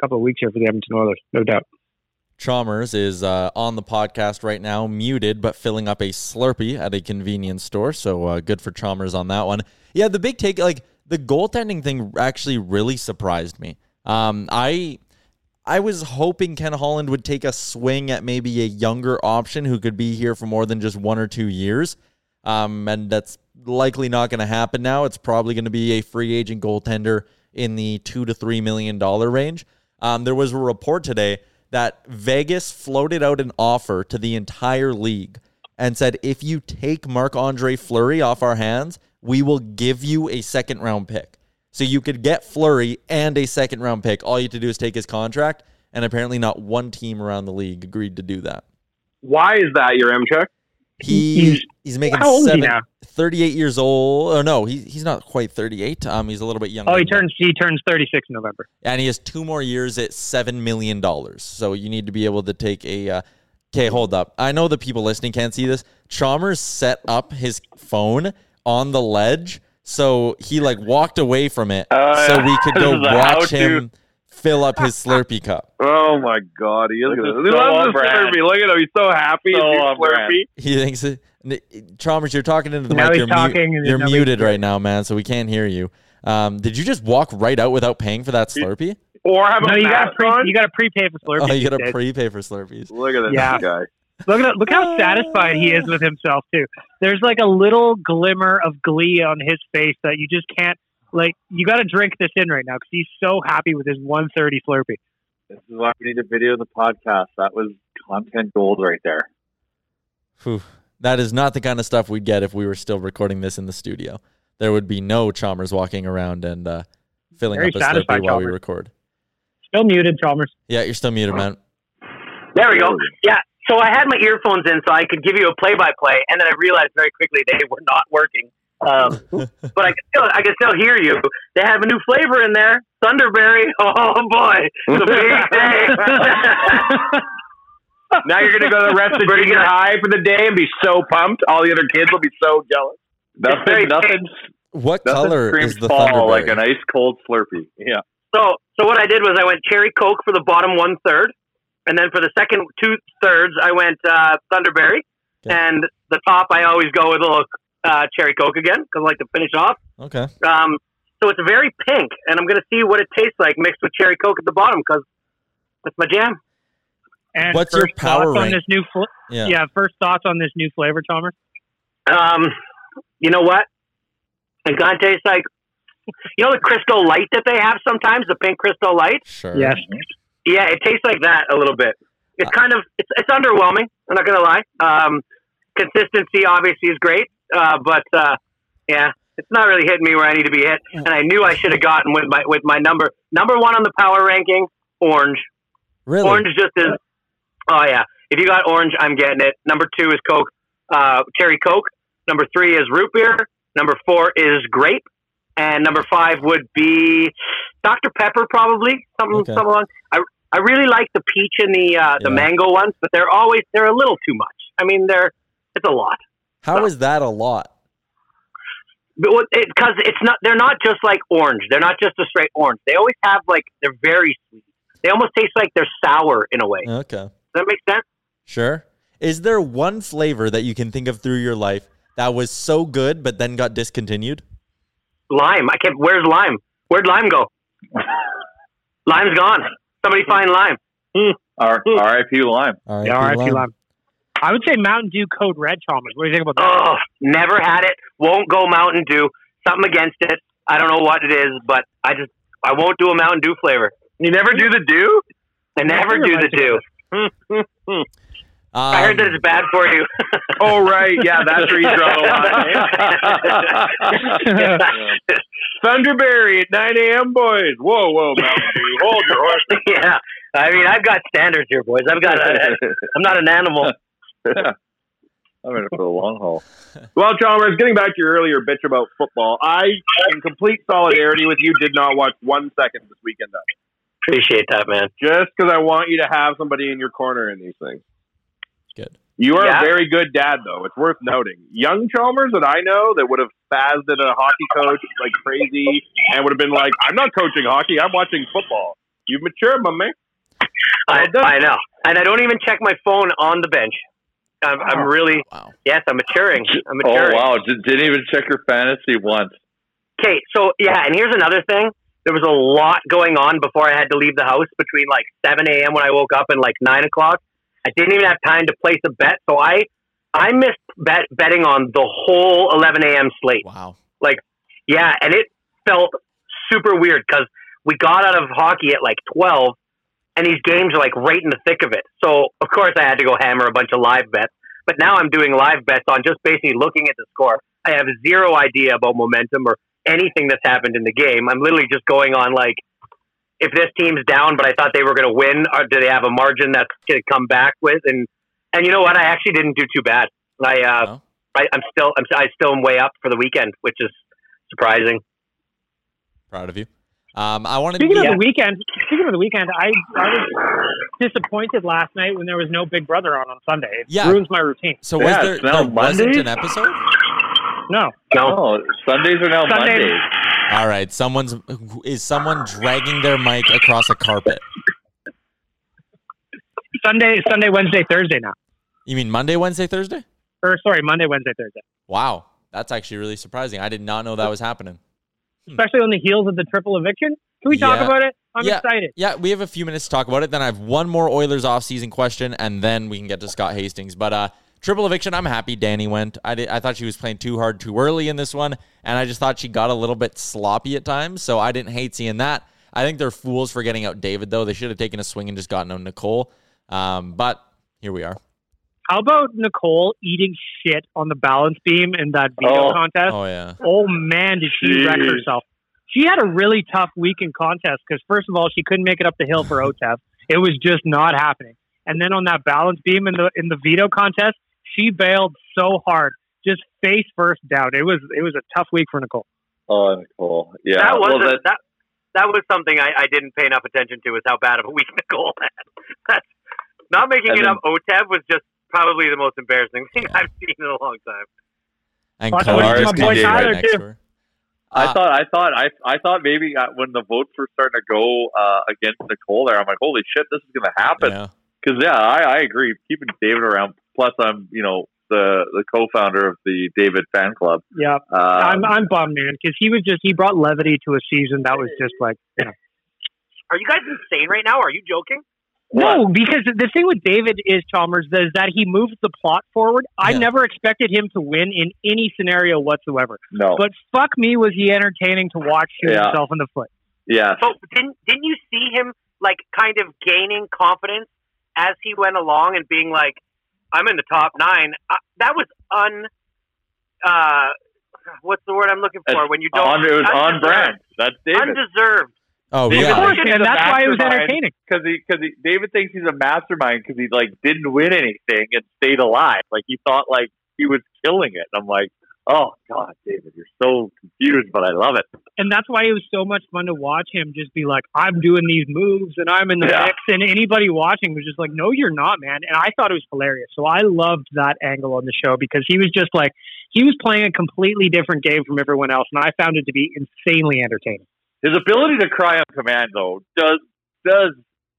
Speaker 7: couple of weeks here for the Edmonton Oilers, no doubt.
Speaker 5: Chalmers is uh, on the podcast right now, muted, but filling up a Slurpee at a convenience store. So uh, good for Chalmers on that one. Yeah, the big take, like the goaltending thing actually really surprised me. Um, I I was hoping Ken Holland would take a swing at maybe a younger option who could be here for more than just one or two years. Um, and that's likely not going to happen now. It's probably going to be a free agent goaltender in the two to three million dollar range. Um, there was a report today that Vegas floated out an offer to the entire league and said, if you take Marc Andre Fleury off our hands, we will give you a second round pick. So you could get Fleury and a second round pick. All you have to do is take his contract. And apparently, not one team around the league agreed to do that.
Speaker 10: Why is that your M check?
Speaker 5: He he's, making
Speaker 7: how is he now?
Speaker 5: 38 years old. Oh no, he, he's not quite 38. Um, he's a little bit younger.
Speaker 7: Oh, he turns he turns 36 in November.
Speaker 5: and he has two more years at seven million dollars. So you need to be able to take a. Uh, okay, hold up. I know the people listening can't see this. Chalmers set up his phone on the ledge, so he like walked away from it,
Speaker 10: Oh,
Speaker 5: so we could go
Speaker 10: This is a
Speaker 5: watch him fill up his Slurpee cup.
Speaker 10: Oh my god, he is.
Speaker 9: This
Speaker 10: Good.
Speaker 9: is
Speaker 10: He
Speaker 9: so
Speaker 10: loves
Speaker 9: on
Speaker 10: the
Speaker 9: brand.
Speaker 10: Slurpee. Look at him. He's so happy.
Speaker 9: So
Speaker 10: He's
Speaker 9: brand.
Speaker 10: Slurpee.
Speaker 5: He thinks it, N- Chalmers, you're talking into the
Speaker 7: Now
Speaker 5: mic.
Speaker 7: he's
Speaker 5: You're, mu-
Speaker 7: talking and
Speaker 5: you're muted
Speaker 7: can
Speaker 5: right now, man, so we can't hear you. Um, did you just walk right out without paying for that Slurpee?
Speaker 10: Or have
Speaker 7: No,
Speaker 10: a
Speaker 7: you got to
Speaker 10: mask
Speaker 7: pre, you got to prepay for Slurpee.
Speaker 5: Oh, you got to prepay for Slurpees.
Speaker 10: Look at this
Speaker 7: Yeah.
Speaker 10: guy.
Speaker 7: Look at look how satisfied he is with himself too. There's like a little glimmer of glee on his face that you just can't like. You got to drink this in right now because he's so happy with his 130 Slurpee.
Speaker 9: This is why we need a video in the podcast. That was content gold right there.
Speaker 5: Phew. That is not the kind of stuff we'd get if we were still recording this in the studio. There would be no Chalmers walking around and uh, filling
Speaker 7: Very
Speaker 5: up a
Speaker 7: satisfied
Speaker 5: Slurpee while we record.
Speaker 7: Still muted, Chalmers.
Speaker 5: Yeah, you're still muted, man.
Speaker 8: There we go. Yeah. So I had my earphones in so I could give you a play-by-play, and then I realized very quickly they were not working. Um, but I can still, I could still hear you. They have a new flavor in there, Thunderberry. Oh boy, it's a big day.
Speaker 10: Now you're gonna go to the rest of
Speaker 8: Pretty
Speaker 10: junior
Speaker 8: good.
Speaker 10: high for the day and be so pumped. All the other kids will be so jealous.
Speaker 8: very
Speaker 9: Nothing, nothing,
Speaker 5: What
Speaker 9: nothing
Speaker 5: color is the
Speaker 9: fall
Speaker 5: Thunderberry?
Speaker 9: like an ice cold Slurpee. Yeah.
Speaker 8: So, so what I did was I went cherry coke for the bottom one third, and then for the second two thirds I went uh, Thunderberry,
Speaker 5: Okay.
Speaker 8: and the top I always go with a little uh, cherry coke again because I like to finish off.
Speaker 5: okay.
Speaker 8: Um, so it's very pink, and I'm going to see what it tastes like mixed with cherry coke at the bottom because that's my jam.
Speaker 7: And
Speaker 5: What's your
Speaker 7: first
Speaker 5: power
Speaker 7: thoughts on
Speaker 5: rank?
Speaker 7: this new fl-
Speaker 5: Yeah.
Speaker 7: yeah. First thoughts on this new flavor, Chalmers.
Speaker 8: Um, you know what? It kind of tastes like, you know, the Crystal Light that they have sometimes, the pink Crystal Light.
Speaker 5: Sure.
Speaker 7: Yes.
Speaker 8: Yeah, it tastes like that a little bit. It's kind of it's it's underwhelming. I'm not gonna lie. Um, consistency obviously is great, uh, but uh, yeah, it's not really hitting me where I need to be hit. And I knew I should have gotten with my with my number number one on the power ranking, orange.
Speaker 5: Really?
Speaker 8: Orange just is. Oh yeah, if you got orange, I'm getting it. Number two is Coke, uh, cherry Coke. Number three is root beer. Number four is grape, and number five would be Dr Pepper, probably something
Speaker 5: Okay.
Speaker 8: something along. I I really like the peach and the uh, the
Speaker 5: Yeah.
Speaker 8: mango ones, but they're always they're a little too much. I mean, they're it's a lot
Speaker 5: How is that a lot?
Speaker 8: because it's not they're not just like orange. They're not just a straight orange. They always have like they're very sweet. They almost taste like they're sour in a way. Does
Speaker 5: Okay.
Speaker 8: that make sense?
Speaker 5: Sure. Is there one flavor that you can think of through your life that was so good but then got discontinued?
Speaker 8: Lime. I can't. Where's lime? Where'd lime go? Lime's gone. Somebody find lime.
Speaker 9: R- hmm. R.I.P. Lime.
Speaker 5: All right.
Speaker 7: Yeah, R.I.P. Lime. I would say Mountain Dew Code Red, Chalmers. What do you think about that?
Speaker 8: Oh, never had it. Won't go Mountain Dew. Something against it. I don't know what it is, but I just I won't do a Mountain Dew flavor.
Speaker 10: You never do the dew.
Speaker 8: I never do the Dew.
Speaker 5: Um,
Speaker 8: I heard that it's bad for you.
Speaker 10: Oh right, yeah, that's where you draw the line. Thunderberry at 9 a.m. boys. Whoa, whoa, Mountain Dew. Hold your horses.
Speaker 8: yeah, I mean I've got standards here, boys. I've got. A, I'm not an animal.
Speaker 9: I'm in it for the long haul.
Speaker 10: Well, Chalmers, getting back to your earlier bitch about football, I, in complete solidarity with you, did not watch one second this weekend. Of.
Speaker 8: Appreciate that, man.
Speaker 10: Just because I want you to have somebody in your corner in these things.
Speaker 5: Good.
Speaker 10: You are
Speaker 8: Yeah.
Speaker 10: a very good dad, though. It's worth noting. Young Chalmers that I know that would have spazzed at a hockey coach like crazy and would have been like, I'm not coaching hockey, I'm watching football. You've matured, my man.
Speaker 8: I,
Speaker 10: Well done.
Speaker 8: I know, and I don't even check my phone on the bench. I'm, I'm really
Speaker 5: Wow.
Speaker 8: yes, I'm maturing. I'm
Speaker 9: Oh wow! D- didn't even check your fantasy once.
Speaker 8: Okay, so yeah, and here's another thing. There was a lot going on before I had to leave the house between like 7 a.m. when I woke up and like 9 o'clock. I didn't even have time to place a bet, so I I missed bet, betting on the whole 11 a.m. slate.
Speaker 5: Wow.
Speaker 8: Like, yeah, and it felt super weird because we got out of hockey at like 12, and these games are like right in the thick of it. So of course I had to go hammer a bunch of live bets. But now I'm doing live bets on just basically looking at the score. I have zero idea about momentum or anything that's happened in the game. I'm literally just going on like if this team's down, but I thought they were going to win, or do they have a margin that's going to come back with? And and you know what? I actually didn't do too bad. I uh? I, I'm still I'm I still am way up for the weekend, which is surprising.
Speaker 5: Proud of you. Um, I wanted
Speaker 7: Speaking
Speaker 5: to
Speaker 7: of the weekend, speaking of the weekend, I, I was disappointed last night when there was no Big Brother on on Sunday. It
Speaker 5: Yeah.
Speaker 7: ruins my routine.
Speaker 5: So was
Speaker 9: Yeah,
Speaker 5: there,
Speaker 9: it's now
Speaker 5: there wasn't an episode?
Speaker 7: No,
Speaker 8: No,
Speaker 9: Sundays are now
Speaker 7: Sunday-
Speaker 9: Mondays.
Speaker 5: All right, someone's is someone dragging their mic across a carpet?
Speaker 7: Sunday, Sunday, Wednesday, Thursday now.
Speaker 5: You mean Monday, Wednesday, Thursday?
Speaker 7: Or sorry, Monday, Wednesday, Thursday.
Speaker 5: Wow, that's actually really surprising. I did not know that was happening.
Speaker 7: Especially on the heels of the triple eviction. Can we talk
Speaker 5: Yeah.
Speaker 7: about it? I'm
Speaker 5: yeah,
Speaker 7: excited.
Speaker 5: Yeah, we have a few minutes to talk about it. Then I have one more Oilers offseason question, and then we can get to Scott Hastings. But uh, triple eviction, I'm happy Dani went. I did, I thought she was playing too hard too early in this one, and I just thought she got a little bit sloppy at times. So I didn't hate seeing that. I think they're fools for getting out David though. They should have taken a swing and just gotten out Nicole. Um, but here we are.
Speaker 7: How about Nicole eating shit on the balance beam in that veto
Speaker 9: Oh.
Speaker 7: contest?
Speaker 5: Oh yeah.
Speaker 7: Oh man, did she wreck herself? She had a really tough week in contest because first of all, she couldn't make it up the hill for OTEV. It was just not happening. And then on that balance beam in the in the veto contest, she bailed so hard, just face first down. It was it was a tough week for Nicole.
Speaker 9: Oh, Nicole. Yeah.
Speaker 8: that was
Speaker 9: well,
Speaker 8: a,
Speaker 9: that,
Speaker 8: that that was something I, I didn't pay enough attention to. Was how bad of a week Nicole had. That's, not making it
Speaker 9: then-
Speaker 8: up OTEV was just probably the most embarrassing thing I've seen in a long time.
Speaker 5: And
Speaker 7: Watch
Speaker 5: Cody
Speaker 9: out for my boy
Speaker 7: Tyler,
Speaker 5: right next
Speaker 7: too.
Speaker 5: to her.
Speaker 9: I
Speaker 5: Uh,
Speaker 9: thought, I thought, I, I thought maybe uh, when the votes were starting to go uh, against Nicole there, I'm like, holy shit, this is going to happen. Because yeah, I, I agree. Keeping David around. Plus, I'm you know the the co-founder of the David fan club.
Speaker 7: Yeah,
Speaker 9: Uh,
Speaker 7: I'm I'm bummed, man, because he was just he brought levity to a season that was just like you know.
Speaker 8: Are you guys insane right now? Are you joking?
Speaker 7: No, because the thing with David is Chalmers is that he moves the plot forward. I
Speaker 5: Yeah.
Speaker 7: never expected him to win in any scenario whatsoever.
Speaker 9: no,
Speaker 7: But fuck me, was he entertaining to watch shoot
Speaker 9: Yeah.
Speaker 7: himself in the foot?
Speaker 9: yeah,
Speaker 8: So didn't didn't you see him like kind of gaining confidence as he went along and being like, "I'm in the top nine. Uh, that was un. Uh, what's the word I'm looking for?
Speaker 9: It's
Speaker 8: when you don't
Speaker 9: on, it was on brand. That's David.
Speaker 8: Undeserved.
Speaker 5: Oh
Speaker 9: David
Speaker 7: Of
Speaker 5: yeah.
Speaker 7: course, and that's why it was
Speaker 9: mastermind
Speaker 7: entertaining.
Speaker 9: because he because he, David thinks he's a mastermind because he like didn't win anything and stayed alive. Like he thought like he was killing it. I'm like, oh god, David, you're so confused, but I love it.
Speaker 7: And that's why it was so much fun to watch him just be like, I'm doing these moves and I'm in the
Speaker 9: Yeah.
Speaker 7: mix. And anybody watching was just like, no, you're not, man. And I thought it was hilarious. So I loved that angle on the show because he was just like, he was playing a completely different game from everyone else. And I found it to be insanely entertaining.
Speaker 9: His ability to cry on command though does does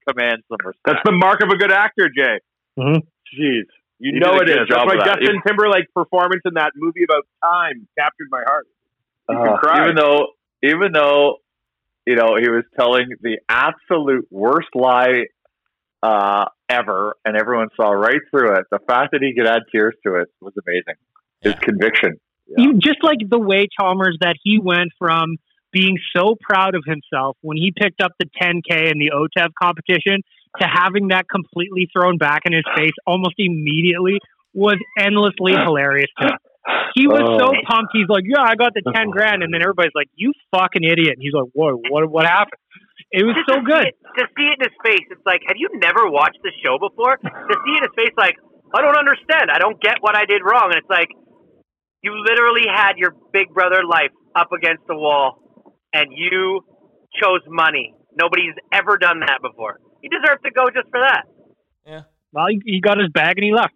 Speaker 9: command some respect.
Speaker 10: That's the mark of a good actor, Jay.
Speaker 7: Mhm.
Speaker 10: Jeez. You
Speaker 9: He
Speaker 10: know
Speaker 9: it is. a
Speaker 10: it
Speaker 9: good
Speaker 10: is.
Speaker 9: job
Speaker 10: That's why
Speaker 9: that.
Speaker 10: Justin Timberlake's performance in that movie about time captured my heart.
Speaker 9: Uh, even though even though you know he was telling the absolute worst lie uh, ever, and everyone saw right through it. The fact that he could add tears to it was amazing. His
Speaker 5: Yeah.
Speaker 9: conviction.
Speaker 7: You just like the way Chalmers that he went from being so proud of himself when he picked up the 10K in the OTEV competition to having that completely thrown back in his face almost immediately was endlessly hilarious to me. He was so
Speaker 9: Oh.
Speaker 7: pumped. He's like, "Yeah, I got the ten grand," and then everybody's like, "You fucking idiot!" And he's like, "Whoa, what? What happened?" It was
Speaker 8: Just
Speaker 7: so
Speaker 8: to
Speaker 7: good.
Speaker 8: See it, to see it in his face, it's like, have you never watched the show before? To see it in his face, like, I don't understand. I don't get what I did wrong. And it's like, you literally had your big brother life up against the wall, and you chose money. Nobody's ever done that before. He deserve to go just for that. Yeah.
Speaker 7: Well, he, he got his bag and he left.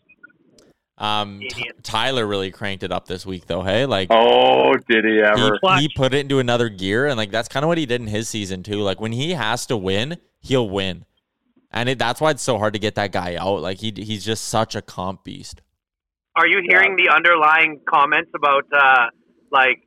Speaker 5: Um, T- Tyler really cranked it up this week, though. Hey, like,
Speaker 9: Oh, did he ever?
Speaker 5: he, he put it into another gear, and like that's kind of what he did in his season too. Like when he has to win, he'll win, and it, that's why it's so hard to get that guy out. Like he he's just such a comp beast.
Speaker 8: Are you hearing the underlying comments about, uh, like,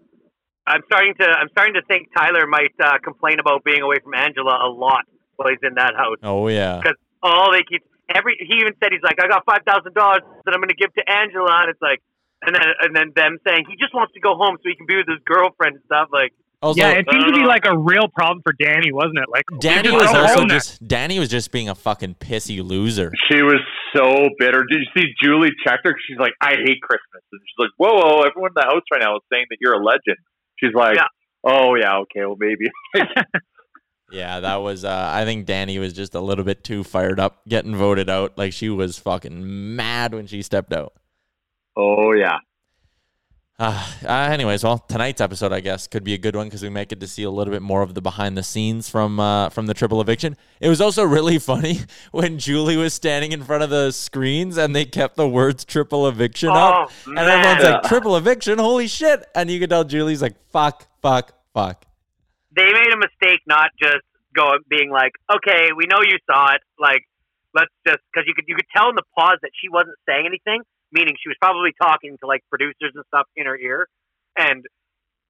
Speaker 8: I'm starting to I'm starting to think Tyler might uh, complain about being away from Angela a lot while he's in that house
Speaker 5: Oh yeah.
Speaker 8: because all they keep every he even said he's like I got five thousand dollars that I'm going to give to Angela and it's like and then and then them saying he just wants to go home so he can be with his girlfriend and stuff like
Speaker 5: Also,
Speaker 7: yeah, it seemed to be
Speaker 8: Uh,
Speaker 7: like a real problem for Dani, wasn't it? Like Dani
Speaker 5: was also
Speaker 7: home
Speaker 5: just Dani was just being a fucking pissy loser.
Speaker 9: She was so bitter. Did you see Julie checked her? She's like, I hate Christmas. And she's like, whoa, whoa, everyone in the house right now is saying that you're a legend. She's like,
Speaker 8: Yeah.
Speaker 9: oh, yeah, okay, well, maybe.
Speaker 5: Yeah, that was. Uh, I think Dani was just a little bit too fired up getting voted out. Like she was fucking mad when she stepped out.
Speaker 9: oh, yeah.
Speaker 5: Uh, uh, anyways, well, tonight's episode, I guess, could be a good one because we might get to see a little bit more of the behind the scenes from uh, from the triple eviction. It was also really funny when Julie was standing in front of the screens and they kept the words triple eviction up,
Speaker 8: Oh,
Speaker 5: and everyone's
Speaker 8: man.
Speaker 5: like triple eviction, holy shit! And you could tell Julie's like fuck, fuck, fuck.
Speaker 8: they made a mistake not just going being like okay we know you saw it like let's just because you could you could tell in the pause that she wasn't saying anything meaning she was probably talking to like producers and stuff in her ear and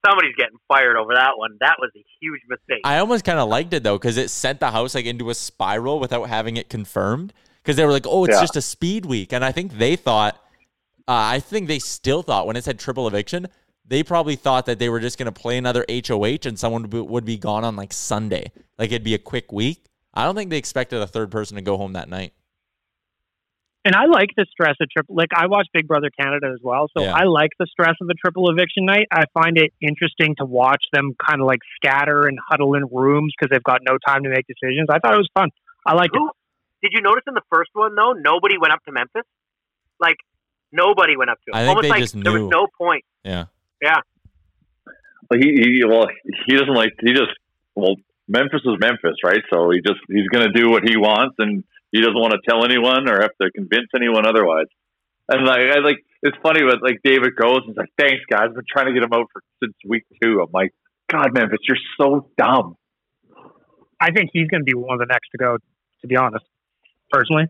Speaker 8: somebody's getting fired over that one that was a huge mistake
Speaker 5: I almost kind of liked it though because it sent the house like into a spiral without having it confirmed. Because they were like, "Oh, it's
Speaker 9: Yeah.
Speaker 5: just a speed week," and I think they thought, uh, I think they still thought when it said triple eviction, they probably thought that they were just going to play another HOH and someone would be, would be gone on like Sunday, like it'd be a quick week. I don't think they expected a third person to go home that night.
Speaker 7: And I like the stress of triple. Like I watch Big Brother Canada as well, so
Speaker 5: Yeah.
Speaker 7: I like the stress of a triple eviction night. I find it interesting to watch them kind of like scatter and huddle in rooms because they've got no time to make decisions. I thought it was fun. I liked it.
Speaker 8: Did you notice in the first one though nobody went up to memphis like nobody went up to him
Speaker 5: I think
Speaker 8: almost
Speaker 5: they
Speaker 8: like
Speaker 5: just
Speaker 8: there was no point
Speaker 5: Yeah.
Speaker 8: yeah
Speaker 9: Well, he, he well he doesn't like he just well Memphis is Memphis, right? So he just he's going to do what he wants, and he doesn't want to tell anyone or have to convince anyone otherwise. And like I like it's funny, but like David goes and he's like, "Thanks, guys. I've been trying to get him out for since week two. I'm like, God, Memphis, you're so dumb.
Speaker 7: I think he's going to be one of the next to go. To be honest, personally,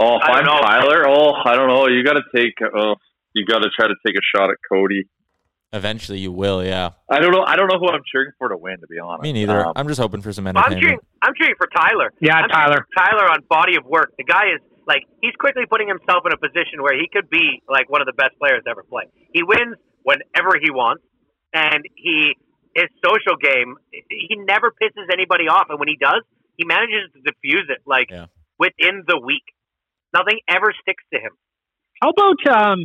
Speaker 9: Oh, if
Speaker 8: I don't
Speaker 9: I'm. Tyler, oh, I don't know. You got to take, oh, you got to try to take a shot at Cody.
Speaker 5: Eventually, you will. Yeah.
Speaker 9: I don't know. I don't know who I'm cheering for to win, to be honest.
Speaker 5: Me neither.
Speaker 9: Um,
Speaker 5: I'm just hoping for some
Speaker 8: I'm
Speaker 5: entertainment.
Speaker 8: cheering. I'm cheering for Tyler.
Speaker 7: Yeah,
Speaker 8: I'm
Speaker 7: Tyler.
Speaker 8: Tyler on body of work. The guy is like he's quickly putting himself in a position where he could be like one of the best players ever play. He wins whenever he wants, and he his social game. He never pisses anybody off, and when he does, he manages to diffuse it like
Speaker 5: Yeah.
Speaker 8: within the week. Nothing ever sticks to him.
Speaker 7: How about um?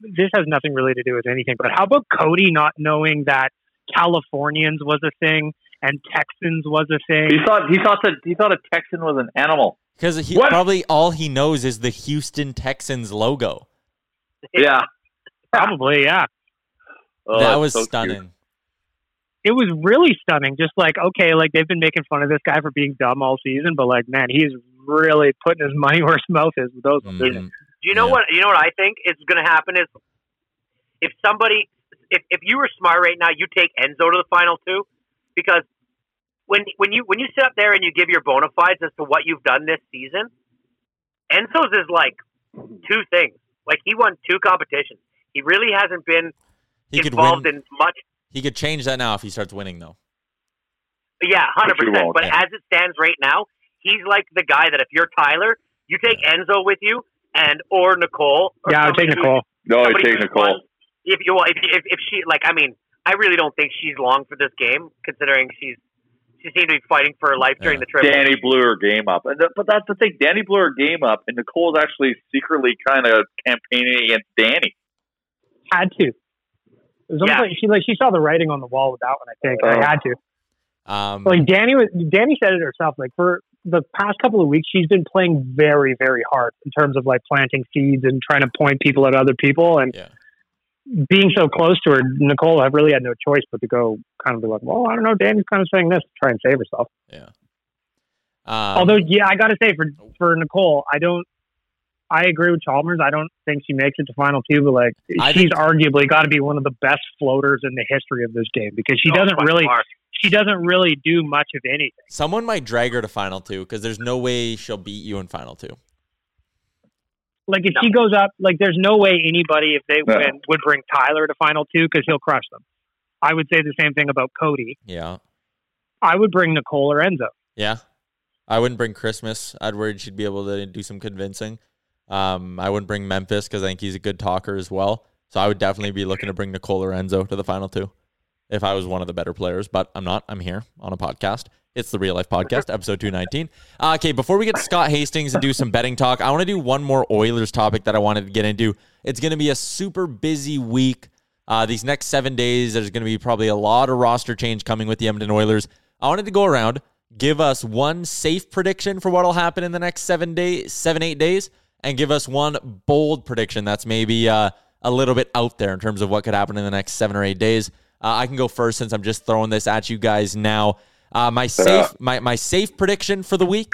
Speaker 7: This has nothing really to do with anything, but how about Cody not knowing that Californians was a thing and Texans was a thing?
Speaker 9: he thought he thought that he thought a Texan was an animal.
Speaker 5: Because he
Speaker 9: What?
Speaker 5: probably all he knows is the Houston Texans logo.
Speaker 9: Yeah,
Speaker 7: Probably, yeah.
Speaker 9: Oh,
Speaker 5: that was
Speaker 9: so cute.
Speaker 5: stunning.
Speaker 7: it was really stunning. Just like, okay, like they've been making fun of this guy for being dumb all season, but like, man, he's really putting his money where his mouth is with those ones.
Speaker 8: Do you know
Speaker 5: Yeah.
Speaker 8: what? You know what I think is going to happen is if somebody, if, if you were smart right now, you take Enzo to the final two, because when when you when you sit up there and you give your bona fides as to what you've done this season, Enzo's is like two things. Like he won two competitions. He really hasn't been
Speaker 5: He
Speaker 8: involved in much.
Speaker 5: He could change that now if he starts winning, though.
Speaker 8: Yeah, hundred percent. But
Speaker 5: yeah.
Speaker 8: as it stands right now, he's like the guy that if you're Tyler, you take Enzo with you and or Nicole. Or
Speaker 7: Yeah, I would take Nicole.
Speaker 9: No, I take Nicole.
Speaker 8: won- If you if, if if she like, I mean, I really don't think she's long for this game, considering she's she seemed to be fighting for her life during
Speaker 5: Yeah.
Speaker 8: the trip.
Speaker 9: Dani blew her game up, and th- but that's the thing. Dani blew her game up, and Nicole's actually secretly kind of campaigning against Dani.
Speaker 7: Had to. It was almost
Speaker 8: Yeah.
Speaker 7: like she like she saw the writing on the wall with that one. I think
Speaker 9: Oh.
Speaker 7: I had to.
Speaker 5: Um,
Speaker 7: Like Dani was Dani said it herself. Like for the past couple of weeks, she's been playing very very hard in terms of like planting seeds and trying to point people at other people and.
Speaker 5: Yeah.
Speaker 7: Being so close to her, Nicole, I've really had no choice but to go kind of be like, well, I don't know. Dani's kind of saying this to try and save herself.
Speaker 5: yeah. Um,
Speaker 7: Although, yeah, I got to say for for Nicole, I don't. I agree with Chalmers. I don't think she makes it to final two, but like
Speaker 5: I
Speaker 7: she's
Speaker 5: think-
Speaker 7: arguably got to be one of the best floaters in the history of this game because she
Speaker 8: Oh,
Speaker 7: doesn't really
Speaker 8: far.
Speaker 7: She doesn't really do much of anything.
Speaker 5: someone might drag her to final two because there's no way she'll beat you in final two.
Speaker 7: Like if
Speaker 8: No.
Speaker 7: she goes up, like there's no way anybody if they
Speaker 9: No.
Speaker 7: win would bring Tyler to final two because he'll crush them. I would say the same thing about Cody.
Speaker 5: Yeah.
Speaker 7: I would bring Nicole or Enzo.
Speaker 5: Yeah. I wouldn't bring Christmas. I'd worry she'd be able to do some convincing. Um, I wouldn't bring Memphis because I think he's a good talker as well. So I would definitely be looking to bring Nicole or Enzo to the final two if I was one of the better players, but I'm not. I'm here on a podcast. It's the Real Life Podcast, episode 219. Uh, okay, before we get to Scott Hastings and do some betting talk, I want to do one more Oilers topic that I wanted to get into. It's going to be a super busy week. Uh, these next seven days, there's going to be probably a lot of roster change coming with the Edmonton Oilers. I wanted to go around, give us one safe prediction for what will happen in the next seven days, seven, eight days, and give us one bold prediction that's maybe uh, a little bit out there in terms of what could happen in the next seven or eight days. Uh, I can go first since I'm just throwing this at you guys now. Uh, my safe my, my safe prediction for the week: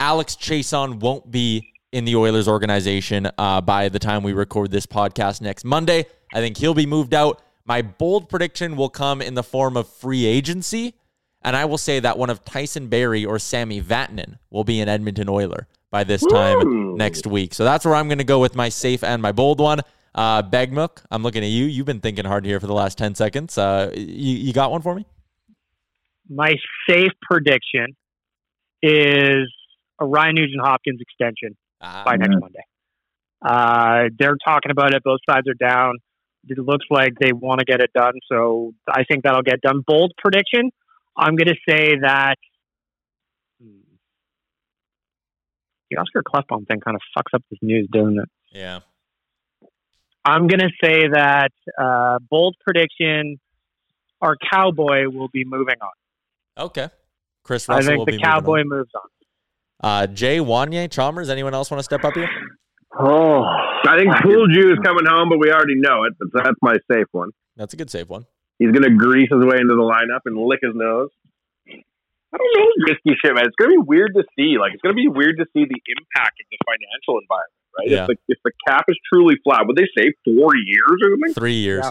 Speaker 5: Alex Chiasson won't be in the Oilers organization uh, by the time we record this podcast next Monday. I think he'll be moved out. My bold prediction will come in the form of free agency, and I will say that one of Tyson Barrie or Sami Vatanen will be an Edmonton Oiler by this time next week. So that's where I'm going to go with my safe and my bold one. Uh, Baggedmilk, I'm looking at you. You've been thinking hard here for the last 10 seconds. Uh, you, you got one for me?
Speaker 7: My safe prediction is a Ryan Nugent Hopkins extension
Speaker 5: Ah,
Speaker 7: by next Monday. Uh, they're talking about it. Both sides are down. It looks like they want to get it done. So I think that'll get done. Bold prediction. I'm going to say that hmm, the Oscar Klefbom thing kind of fucks up this news, doesn't it?
Speaker 5: Yeah.
Speaker 7: I'm going to say that uh, bold prediction. Our cowboy will be moving on.
Speaker 5: Okay. Kris
Speaker 7: I
Speaker 5: Russell
Speaker 7: think
Speaker 5: will
Speaker 7: the
Speaker 5: be moving on.
Speaker 7: cowboy moves on.
Speaker 5: Uh, Jay Wanye Chalmers. Anyone else want to step up here?
Speaker 10: Oh, I think Pool Jew is coming home, but we already know it. But that's my safe one.
Speaker 5: That's a good safe one.
Speaker 10: He's going to grease his way into the lineup and lick his nose.
Speaker 11: I don't know risky shit, man. It's gonna be weird to see. Like, it's gonna be weird to see the impact of the financial environment, right?
Speaker 5: Yeah.
Speaker 11: If, the, if the cap is truly flat, would they say four years or something?
Speaker 5: Three years.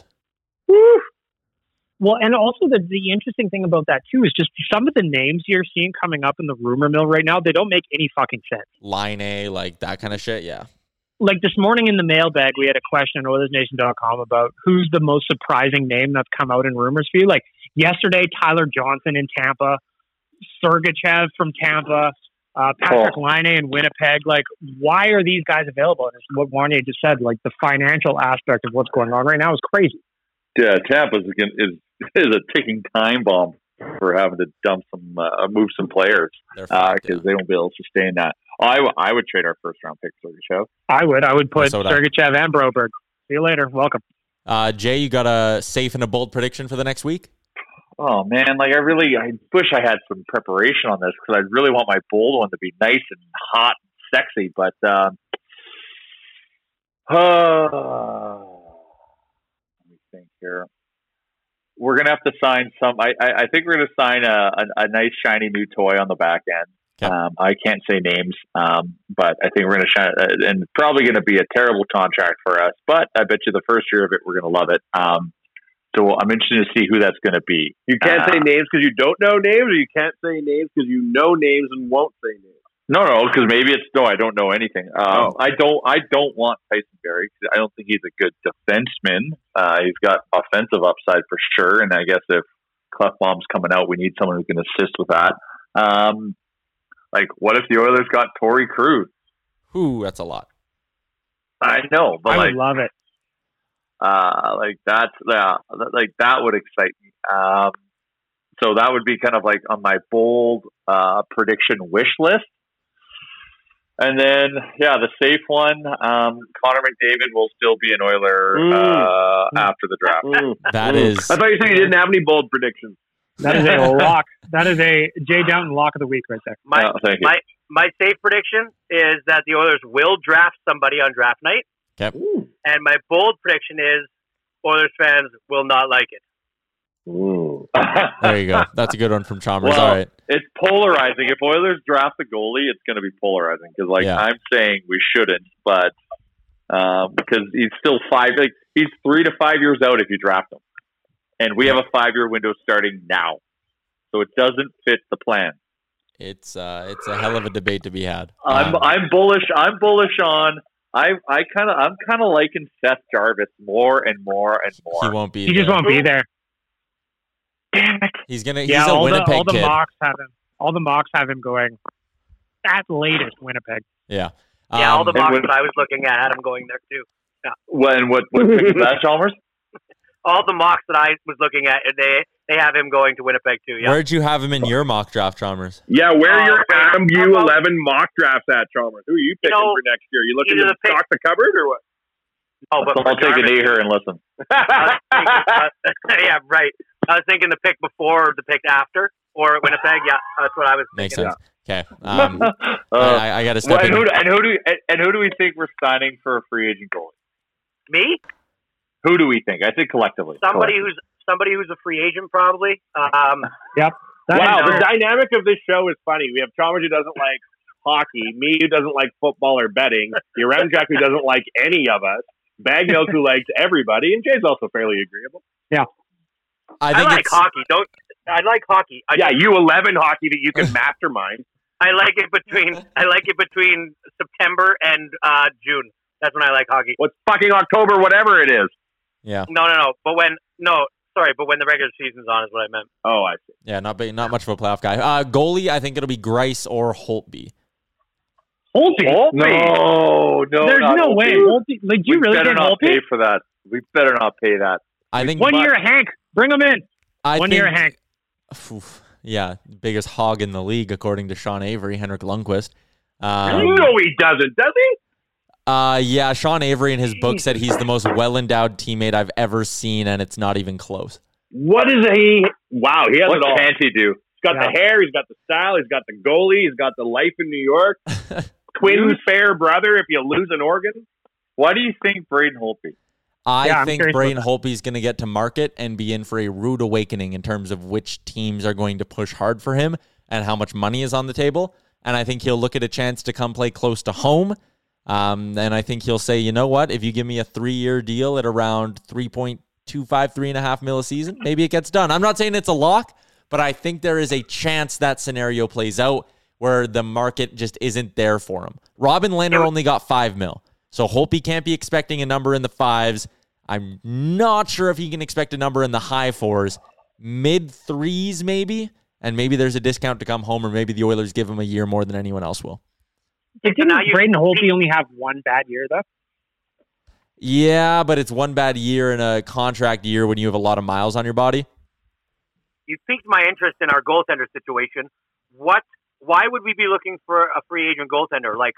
Speaker 7: Well, and also the the interesting thing about that too is just some of the names you're seeing coming up in the rumor mill right now. They don't make any fucking sense.
Speaker 5: Line A, like that kind of shit. Yeah.
Speaker 7: Like this morning in the mailbag, we had a question on OilersNation.com about who's the most surprising name that's come out in rumors for you. Like yesterday, Tyler Johnson in Tampa, Sergachev from Tampa, uh, Patrik Laine in Winnipeg. Like, why are these guys available? And it's what Wanye just said. Like the financial aspect of what's going on right now is crazy.
Speaker 9: Yeah, Tampa's again is is a ticking time bomb for having to dump some uh, move some players because they won't be able to sustain that. I, w- I would trade our first round pick for the show.
Speaker 7: I would. I would put
Speaker 5: So would
Speaker 7: Sergachev and Broberg. See you later. Welcome.
Speaker 5: Uh, Jay, you got a safe and a bold prediction for the next week?
Speaker 9: Oh man, like I really, I wish I had some preparation on this because I really want my bold one to be nice and hot and sexy. But um, uh, let me think here. We're gonna have to sign some. I, I, I think we're gonna sign a, a, a nice shiny new toy on the back end. Um, I can't say names, um, but I think we're gonna shine, uh, and probably gonna be a terrible contract for us. But I bet you the first year of it, we're gonna love it. Um, so I'm interested to see who that's going to be.
Speaker 10: You can't
Speaker 9: Uh,
Speaker 10: say names because you don't know names, or you can't say names because you know names and won't say names.
Speaker 9: No, no, because maybe it's no. I don't know anything. Um,
Speaker 10: Oh.
Speaker 9: I don't. I don't want Tyson Barrie. 'cause I don't think he's a good defenseman. Uh, he's got offensive upside for sure, and I guess if Klefbom's coming out, we need someone who can assist with that. Um, like, what if the Oilers got Torey Krug?
Speaker 5: Ooh, that's a lot.
Speaker 9: I know, but
Speaker 7: I
Speaker 9: like,
Speaker 7: love it.
Speaker 9: Uh, like that's yeah, that- like that would excite me. Um, so that would be kind of like on my bold uh, prediction wish list. And then, yeah, the safe one, um, Connor McDavid will still be an Oiler uh, after the draft.
Speaker 5: That
Speaker 10: Mm.
Speaker 5: is-
Speaker 10: I thought you said you didn't have any bold predictions.
Speaker 7: That is a lock. That is a Jay Downton lock of the week right there.
Speaker 8: My,
Speaker 9: Oh, thank you.
Speaker 8: my my safe prediction is that the Oilers will draft somebody on draft night,
Speaker 5: Okay.
Speaker 8: and my bold prediction is Oilers fans will not like it.
Speaker 5: There you go. That's a good one from Chalmers.
Speaker 9: Well,
Speaker 5: All right.
Speaker 9: it's polarizing. If Oilers draft a goalie, it's going to be polarizing because, like,
Speaker 5: Yeah.
Speaker 9: I'm saying we shouldn't, but um, because he's still five, like he's three to five years out if you draft him, and we have a five-year window starting now, so it doesn't fit the plan.
Speaker 5: It's uh, it's a hell of a debate to be had.
Speaker 9: I'm
Speaker 5: Um,
Speaker 9: I'm bullish. I'm bullish on. I I kind of I'm kind of liking Seth Jarvis more and more and more.
Speaker 5: he won't be.
Speaker 7: He just won't be there.
Speaker 11: Damn it.
Speaker 5: He's gonna.
Speaker 7: yeah,
Speaker 5: he's a
Speaker 7: all the, all the
Speaker 5: kid.
Speaker 7: mocks have him. All the mocks have him going at latest Winnipeg.
Speaker 5: Yeah.
Speaker 8: Yeah, all
Speaker 5: Um,
Speaker 8: the mocks
Speaker 9: when-
Speaker 8: that I was looking at had him going there too.
Speaker 9: When what what pick is that, Chalmers?
Speaker 8: All the mocks that I was looking at, and they they have him going to Winnipeg too. Yeah.
Speaker 5: Where'd you have him in your mock draft, Chalmers?
Speaker 10: Yeah, where are
Speaker 8: Uh,
Speaker 10: your
Speaker 8: wait, Atom
Speaker 10: U eleven mock drafts at, Chalmers? Who are you picking
Speaker 8: know,
Speaker 10: for next year? You looking
Speaker 8: either
Speaker 10: to
Speaker 8: the pick-
Speaker 10: stock the cupboard or what?
Speaker 8: Oh, but
Speaker 9: I'll take a
Speaker 8: knee
Speaker 9: here and listen.
Speaker 8: Thinking- uh, yeah, right. I was thinking the pick before or the pick after, or Winnipeg. Yeah, that's what I was
Speaker 5: Makes
Speaker 8: thinking.
Speaker 5: sense. Okay. Um,
Speaker 9: Uh,
Speaker 5: I, I got to
Speaker 9: well,
Speaker 5: step
Speaker 9: and,
Speaker 5: in.
Speaker 9: who, and who do and, and who do we think we're signing for a free agent goalie?
Speaker 8: Me,
Speaker 9: Who do we think? I think collectively.
Speaker 8: somebody who's somebody who's a free agent, probably. Um,
Speaker 7: Yep.
Speaker 10: wow, the dynamic of this show is funny. We have Chalmers who doesn't like hockey, me who doesn't like football or betting, The Jack who doesn't like any of us, Baggedmilk who likes everybody, and Jay's also fairly agreeable.
Speaker 5: I
Speaker 8: I,
Speaker 5: think
Speaker 8: like
Speaker 5: it's,
Speaker 8: hockey. Don't I like hockey? I
Speaker 10: Yeah, U eleven hockey that you can mastermind.
Speaker 8: I like it between I like it between September and uh, June. That's when I like hockey.
Speaker 10: What's fucking October, whatever it is.
Speaker 5: Yeah.
Speaker 8: No, no, no. But when no, sorry, but when the regular season's on is what I meant.
Speaker 10: Oh, I see.
Speaker 5: Yeah, not big, not much of a playoff guy. Uh, goalie, I think it'll be Greiss or Holtby.
Speaker 7: Holtby.
Speaker 9: No, no,
Speaker 7: There's
Speaker 9: not
Speaker 7: no
Speaker 9: Holtby.
Speaker 7: way. Holtby, like, do you
Speaker 9: we
Speaker 7: really
Speaker 9: better
Speaker 7: get
Speaker 9: not
Speaker 7: Holtby?
Speaker 9: pay for that. We better not pay that.
Speaker 5: I think
Speaker 7: One
Speaker 5: but-
Speaker 7: year, Hank. Bring him in.
Speaker 5: I
Speaker 7: One
Speaker 5: think,
Speaker 7: year, Hank.
Speaker 5: Oof, yeah, biggest hog in the league according to Sean Avery, Henrik Lundqvist. Um,
Speaker 10: no, he doesn't, does he?
Speaker 5: Uh, yeah, Sean Avery in his book said he's the most well endowed teammate I've ever seen, and it's not even close.
Speaker 10: What is he? Wow, he has
Speaker 9: What
Speaker 10: it all.
Speaker 9: can't he do?
Speaker 10: He's got the hair, he's got the style, he's got the goalie, he's got the life in New York. Twin fair brother if you lose an organ.
Speaker 9: Why do you think Braden Holtby?
Speaker 5: I
Speaker 7: Yeah,
Speaker 5: think Braden
Speaker 7: about
Speaker 5: Holtby's going to get to market and be in for a rude awakening in terms of which teams are going to push hard for him and how much money is on the table. And I think he'll look at a chance to come play close to home. Um, and I think he'll say, you know what? If you give me a three year deal at around 3.25, three and a half mil a season, maybe it gets done. I'm not saying it's a lock, but I think there is a chance that scenario plays out where the market just isn't there for him. Robin Lehner only got five mil. So Holtby can't be expecting a number in the fives. I'm not sure if he can expect a number in the high fours, mid threes maybe, and maybe there's a discount to come home, or maybe the Oilers give him a year more than anyone else will.
Speaker 7: Didn't
Speaker 8: now you-
Speaker 7: Braden Holtby only have one bad year though?
Speaker 5: Yeah, but it's one bad year in a contract year when you have a lot of miles on your body.
Speaker 8: You piqued my interest in our goaltender situation. What? Why would we be looking for a free agent goaltender? Like,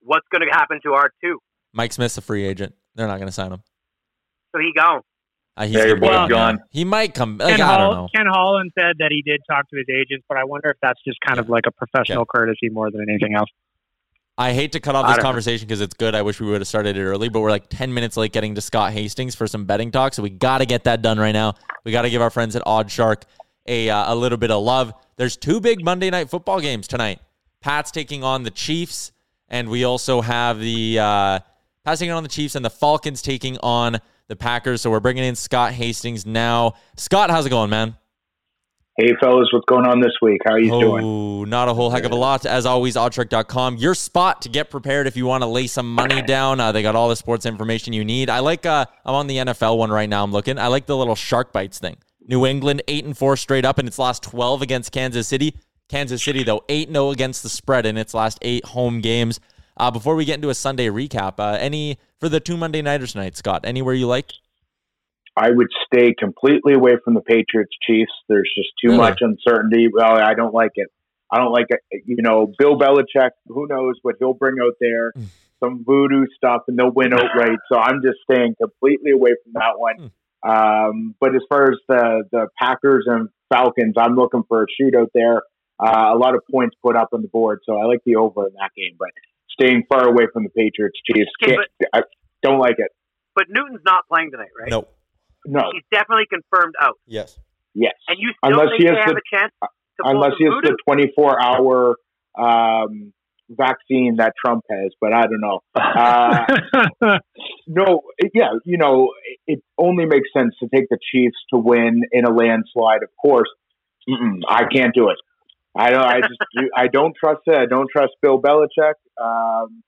Speaker 8: what's going to happen to our two?
Speaker 5: Mike Smith's a free agent. They're not going to sign him.
Speaker 8: So he gone.
Speaker 5: Uh, he's
Speaker 9: Yeah, your
Speaker 5: gonna
Speaker 9: boy's
Speaker 5: gone.
Speaker 9: gone.
Speaker 5: He might come. Like,
Speaker 7: Ken,
Speaker 5: I don't know.
Speaker 7: Ken Holland said that he did talk to his agents, but I wonder if that's just kind of like a professional courtesy more than anything else.
Speaker 5: I hate to cut off this conversation because it's good. I wish we would have started it early, but we're like 10 minutes late getting to Scott Hastings for some betting talk. So we got to get that done right now. We got to give our friends at OddsShark a, uh, a little bit of love. There's two big Monday night football games tonight. Pat's taking on the Chiefs, and we also have the uh, Pat's taking on the Chiefs and the Falcons taking on the Packers. So we're bringing in Scott Hastings now. Scott, how's it going, man?
Speaker 12: Hey, fellas, what's going on this week? How are you doing?
Speaker 5: Oh, not a whole heck of a lot. As always, OddsShark.com. Your spot to get prepared if you want to lay some money down. Uh, they got all the sports information you need. I like, uh, I'm on the NFL one right now. I'm looking. I like the little shark bites thing. New England, 8 and 4 straight up and its lost 12 against Kansas City. Kansas City, though, 8 0 against the spread in its last eight home games. Uh, before we get into a Sunday recap, uh, any for the two Monday Nighters tonight, Scott? Anywhere you like?
Speaker 12: I would stay completely away from the Patriots Chiefs. There's just too
Speaker 5: Really?
Speaker 12: much uncertainty. Well, I don't like it. I don't like it. You know, Bill Belichick, who knows what he'll bring out there, some voodoo stuff, and they'll win outright. So I'm just staying completely away from that one. Um, but as far as the, the Packers and Falcons, I'm looking for a shootout there. Uh, a lot of points put up on the board. So I like the over in that game, but staying far away from the Patriots Chiefs.
Speaker 8: Okay,
Speaker 12: Can't- I don't like it.
Speaker 8: But Newton's not playing tonight, right?
Speaker 5: Nope.
Speaker 12: No.
Speaker 8: He's definitely confirmed out.
Speaker 5: Yes.
Speaker 12: Yes.
Speaker 8: And you still
Speaker 12: Unless
Speaker 8: think
Speaker 12: he
Speaker 8: they
Speaker 12: has
Speaker 8: have a chance to pull
Speaker 12: unless
Speaker 8: some
Speaker 12: he has
Speaker 8: voodoo?
Speaker 12: the 24 hour um, vaccine that Trump has, but I don't know. Uh, no, yeah, you know, it, it only makes sense to take the Chiefs to win in a landslide. Of course, Mm-mm, I can't do it. I don't. I just. do- I don't trust it. I don't trust Bill Belichick. Um,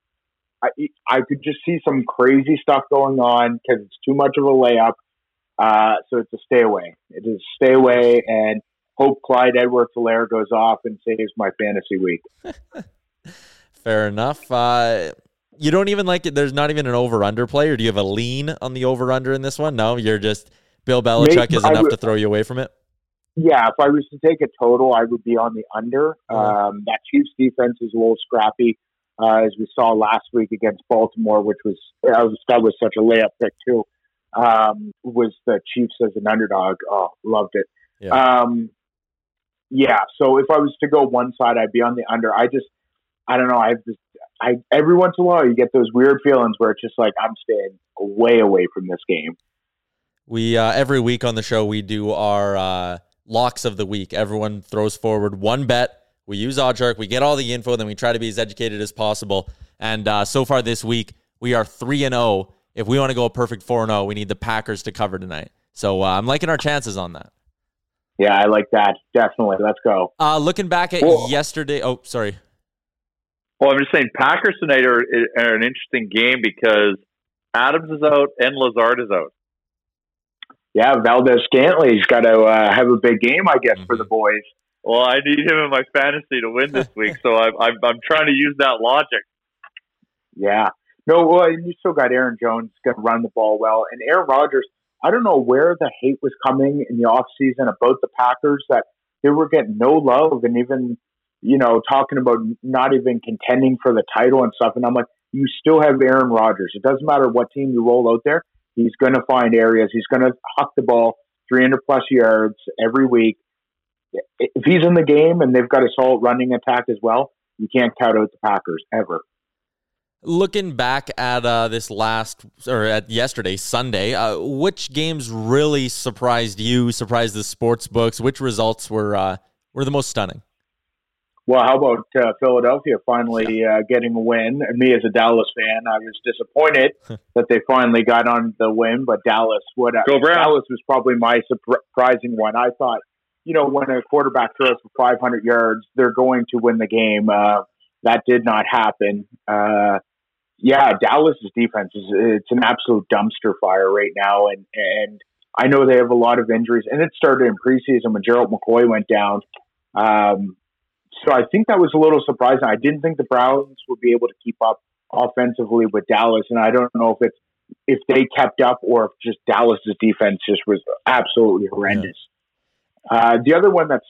Speaker 12: I I could just see some crazy stuff going on because it's too much of a layup. Uh, so it's a stay away. It is stay away and hope Clyde Edwards Helaire goes off and saves my fantasy week.
Speaker 5: Fair enough. Uh, you don't even like it. There's not even an over under play, or do you have a lean on the over under in this one? No, you're just Bill Belichick
Speaker 12: Maybe
Speaker 5: is enough
Speaker 12: would-
Speaker 5: to throw you away from it.
Speaker 12: Yeah, if I was to take a total, I would be on the under. Um, that Chiefs defense is a little scrappy, uh, as we saw last week against Baltimore, which was that was, that was such a layup pick too. Um, was the Chiefs as an underdog? Oh, loved it.
Speaker 5: Yeah.
Speaker 12: Um, yeah. So if I was to go one side, I'd be on the under. I just, I don't know. I have this. I every once in a while you get those weird feelings where it's just like I'm staying way away from this game.
Speaker 5: We uh, every week on the show we do our uh, locks of the week. Everyone throws forward one bet. We use OddsShark. We get all the info, then we try to be as educated as possible. And uh, so far this week, we are three and zero. If we want to go a perfect four and zero, we need the Packers to cover tonight. So uh, I'm liking our chances on that.
Speaker 12: Yeah, I like that. Definitely. Let's go.
Speaker 5: Uh, looking back at
Speaker 12: Well-
Speaker 5: yesterday. Oh, sorry.
Speaker 9: Well, I'm just saying Packers tonight are, are an interesting game because Adams is out and Lazard is out.
Speaker 12: Yeah, Valdez Scantley's got to uh, have a big game, I guess, for the boys.
Speaker 9: Well, I need him in my fantasy to win this week, so I'm, I'm I'm trying to use that logic.
Speaker 12: Yeah. No, well, and you still got Aaron Jones going to run the ball well. And Aaron Rodgers, I don't know where the hate was coming in the offseason about the Packers that they were getting no love and even, you know, talking about not even contending for the title and stuff. And I'm like, you still have Aaron Rodgers. It doesn't matter what team you roll out there. He's going to find areas. He's going to huck the ball 300 plus yards every week. If he's in the game and they've got a solid running attack as well, you can't count out the Packers ever.
Speaker 5: Looking back at uh, this last or at yesterday, Sunday, uh, which games really surprised you? Surprised the sports books? Which results were uh, were the most stunning?
Speaker 12: Well, how about uh, Philadelphia finally uh, getting a win? And me as a Dallas fan, I was disappointed that they finally got on the win. But Dallas, what
Speaker 9: Go Browns.
Speaker 12: Dallas was probably my surprising one. I thought, you know, when a quarterback throws for 500 yards, they're going to win the game. Uh, that did not happen. Uh, yeah, Dallas's defense is it's an absolute dumpster fire right now, and and I know they have a lot of injuries, and it started in preseason when Gerald McCoy went down. Um, so I think that was a little surprising. I didn't think the Browns would be able to keep up offensively with Dallas, and I don't know if it's if they kept up or if just Dallas's defense just was absolutely horrendous. Uh, the other one that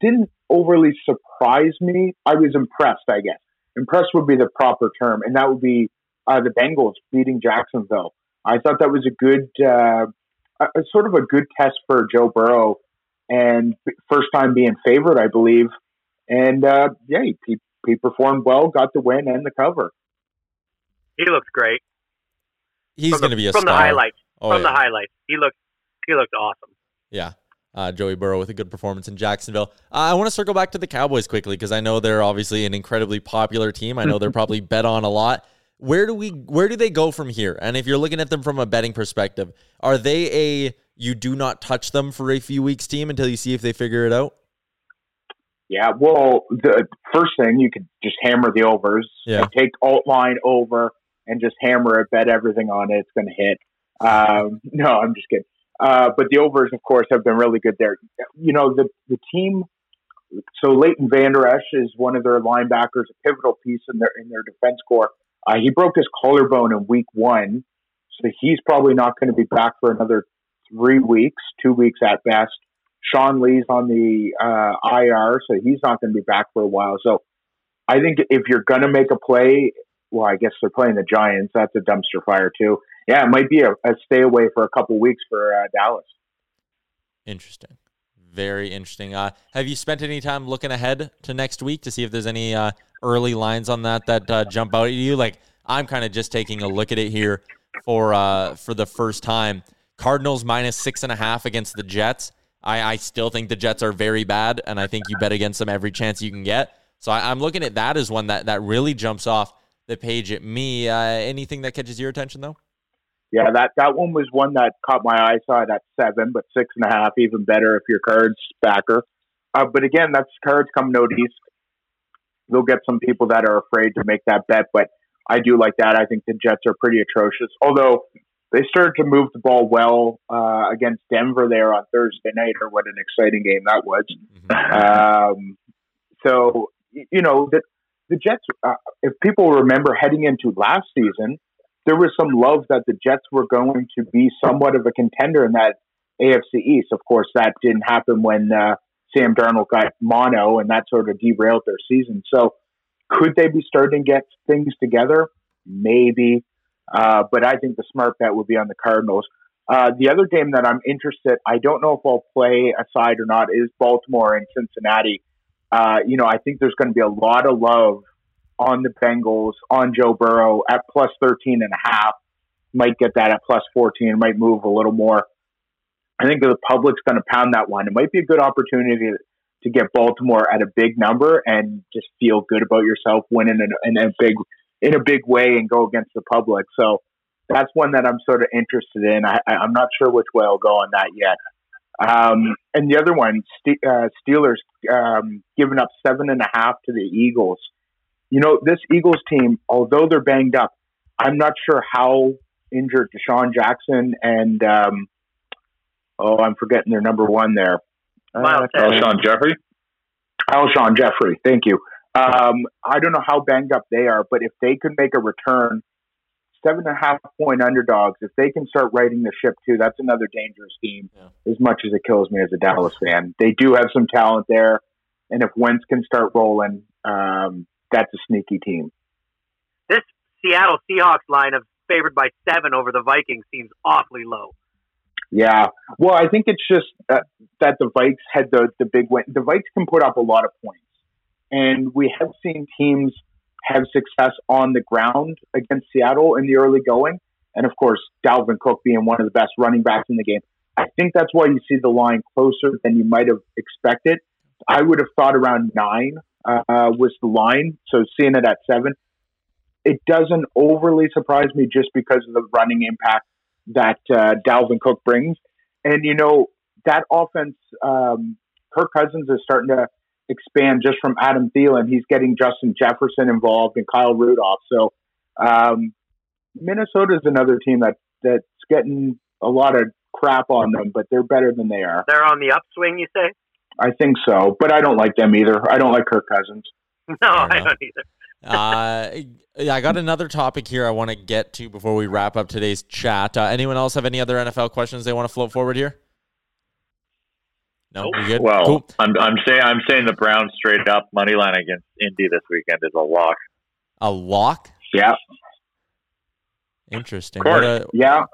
Speaker 12: didn't overly surprise me, I was impressed. I guess impressed would be the proper term, and that would be uh, the Bengals beating Jacksonville. I thought that was a good, uh, a, a sort of a good test for Joe Burrow, and first time being favored, I believe. And uh, yeah, he, he, he performed well, got the win and the cover.
Speaker 8: He looks great.
Speaker 5: He's going to be a
Speaker 8: from
Speaker 5: star.
Speaker 8: the highlights.
Speaker 5: Oh,
Speaker 8: from
Speaker 5: yeah.
Speaker 8: the highlights, he looked he looked awesome.
Speaker 5: Yeah. Uh, Joey Burrow with a good performance in Jacksonville. Uh, I want to circle back to the Cowboys quickly because I know they're obviously an incredibly popular team. I know they're probably bet on a lot. Where do we where do they go from here? And if you're looking at them from a betting perspective, are they a you do not touch them for a few weeks team until you see if they figure it out?
Speaker 12: Yeah, well, the first thing you could just hammer the overs.
Speaker 5: Yeah.
Speaker 12: and take alt line over and just hammer it, bet everything on it. It's going to hit. Um, no, I'm just kidding. Uh, but the overs, of course, have been really good there. You know, the the team. So Leighton Vander Esch is one of their linebackers, a pivotal piece in their in their defense core. Uh, he broke his collarbone in week one, so he's probably not going to be back for another three weeks, two weeks at best. Sean Lee's on the uh, IR, so he's not going to be back for a while. So I think if you're going to make a play, well, I guess they're playing the Giants. That's a dumpster fire too. Yeah, it might be a, a stay away for a couple weeks for uh, Dallas.
Speaker 5: Interesting. Very interesting. Uh, have you spent any time looking ahead to next week to see if there's any uh, early lines on that that uh, jump out at you? Like I'm kind of just taking a look at it here for uh, for the first time. Cardinals minus six and a half against the Jets. I, I still think the Jets are very bad, and I think you bet against them every chance you can get. So I, I'm looking at that as one that that really jumps off the page at me. Uh, anything that catches your attention though?
Speaker 12: Yeah, that that one was one that caught my eye. Saw it at seven, but six and a half, even better if your cards backer. Uh, but again, that's cards come out east. They'll get some people that are afraid to make that bet, but I do like that. I think the Jets are pretty atrocious. Although they started to move the ball well uh, against Denver there on Thursday night, or what an exciting game that was. Um, so you know the the Jets. Uh, if people remember heading into last season, there was some love that the Jets were going to be somewhat of a contender in that AFC East. Of course, that didn't happen when uh, Sam Darnold got mono, and that sort of derailed their season. So, could they be starting to get things together? Maybe, uh, but I think the smart bet would be on the Cardinals. Uh, the other game that I'm interested, I don't know if I'll play aside or not, is Baltimore and Cincinnati. Uh, you know, I think there's going to be a lot of love on the Bengals, on Joe Burrow at plus 13 and a half. Might get that at plus 14, might move a little more. I think the public's going to pound that one. It might be a good opportunity to, get Baltimore at a big number and just feel good about yourself winning in, in a big in a big way and go against the public. So that's one that I'm sort of interested in. I, am not sure which way I'll go on that yet. Um, and the other one, uh, Steelers um, giving up seven and a half to the Eagles. You know, this Eagles team, although they're banged up, I'm not sure how injured DeSean Jackson and um, oh, I'm forgetting their number one there.
Speaker 6: Uh, Alshon Jeffery.
Speaker 12: Alshon Jeffery, Thank you. Um, I don't know how banged up they are, but if they could make a return, seven and a half point underdogs, if they can start righting the ship too, that's another dangerous team. Yeah. As much as it kills me as a Dallas fan, they do have some talent there, and if Wentz can start rolling, um, that's a sneaky team.
Speaker 8: This Seattle Seahawks line of favored by seven over the Vikings seems awfully low.
Speaker 12: Yeah. Well, I think it's just that, that the Vikes had the, the big win. The Vikes can put up a lot of points. And we have seen teams have success on the ground against Seattle in the early going. And of course, Dalvin Cook being one of the best running backs in the game. I think that's why you see the line closer than you might have expected. I would have thought around nine uh, was the line. So seeing it at seven, it doesn't overly surprise me just because of the running impact that uh, Dalvin Cook brings. And, you know, that offense, um, Kirk Cousins is starting to expand just from Adam Thielen. He's getting Justin Jefferson involved and Kyle Rudolph. So um, Minnesota is another team that that's getting a lot of crap on them, but they're better than they are.
Speaker 8: They're on the upswing, you say?
Speaker 12: I think so, but I don't like them either. I don't like Kirk Cousins.
Speaker 8: No, I don't either.
Speaker 5: uh, I got another topic here I want to get to before we wrap up today's chat. Uh, anyone else have any other NFL questions they want to float forward here? No, we good.
Speaker 6: Well,
Speaker 5: cool.
Speaker 6: I'm I'm saying I'm saying the Browns straight up money line against Indy this weekend is a lock.
Speaker 5: A lock?
Speaker 12: Yeah.
Speaker 5: Interesting.
Speaker 6: Of course.
Speaker 5: A-
Speaker 12: Yeah.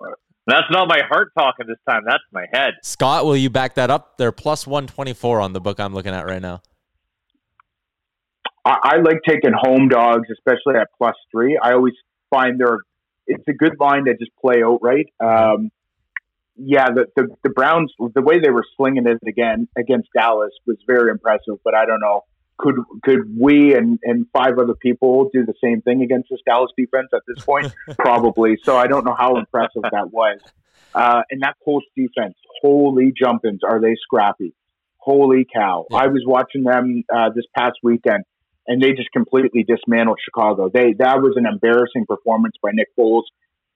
Speaker 6: That's not my heart talking this time. That's my head.
Speaker 5: Scott, will you back that up? They're plus 124 on the book I'm looking at right now.
Speaker 12: I, I like taking home dogs, especially at plus three. I always find they're it's a good line to just play outright. Um, yeah, the, the the Browns, the way they were slinging it again against Dallas was very impressive. But I don't know, could could we and and five other people do the same thing against this Dallas defense at this point? Probably. So I don't know how impressive that was. Uh, and that Colts defense, holy jumpins, are they scrappy? Holy cow! I was watching them uh, this past weekend, and they just completely dismantled Chicago. They that was an embarrassing performance by Nick Foles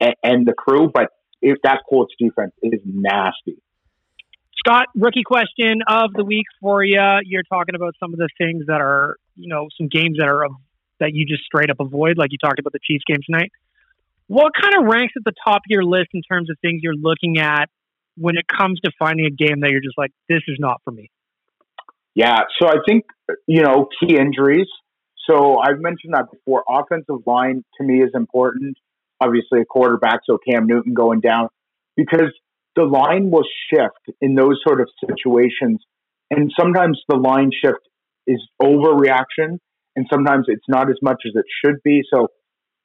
Speaker 12: and, and the crew, but if that Colts defense is nasty.
Speaker 7: Scott, rookie question of the week for you. You're talking about some of the things that are, you know, some games that are that you just straight up avoid, like you talked about the Chiefs game tonight. What kind of ranks at the top of your list in terms of things you're looking at when it comes to finding a game that you're just like, this is not for me?
Speaker 12: Yeah, so I think you know key injuries. So I've mentioned that before. Offensive line to me is important. Obviously, a quarterback, so Cam Newton going down because the line will shift in those sort of situations, and sometimes the line shift is overreaction, and sometimes it's not as much as it should be. So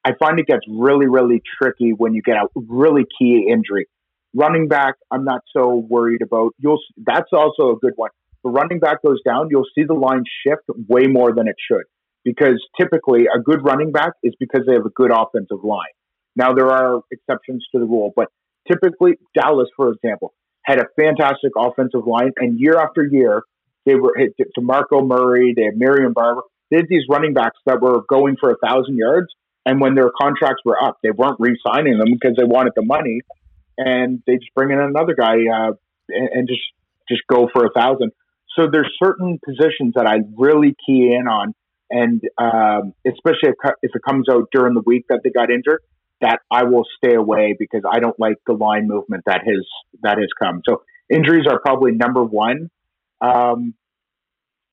Speaker 12: I find it gets really, really tricky when you get a really key injury. Running back, I'm not so worried about. You'll that's also a good one. The running back goes down, you'll see the line shift way more than it should because typically a good running back is because they have a good offensive line. Now there are exceptions to the rule, but typically Dallas, for example, had a fantastic offensive line, and year after year they were hit DeMarco Murray, they had Marion Barber, they had these running backs that were going for a thousand yards, and when their contracts were up, they weren't re-signing them because they wanted the money. and they just bring in another guy uh, and, and just just go for a thousand. So there's certain positions that I really key in on, and um, especially if, if it comes out during the week that they got injured, that I will stay away because I don't like the line movement that has that has come. So injuries are probably number one. Um,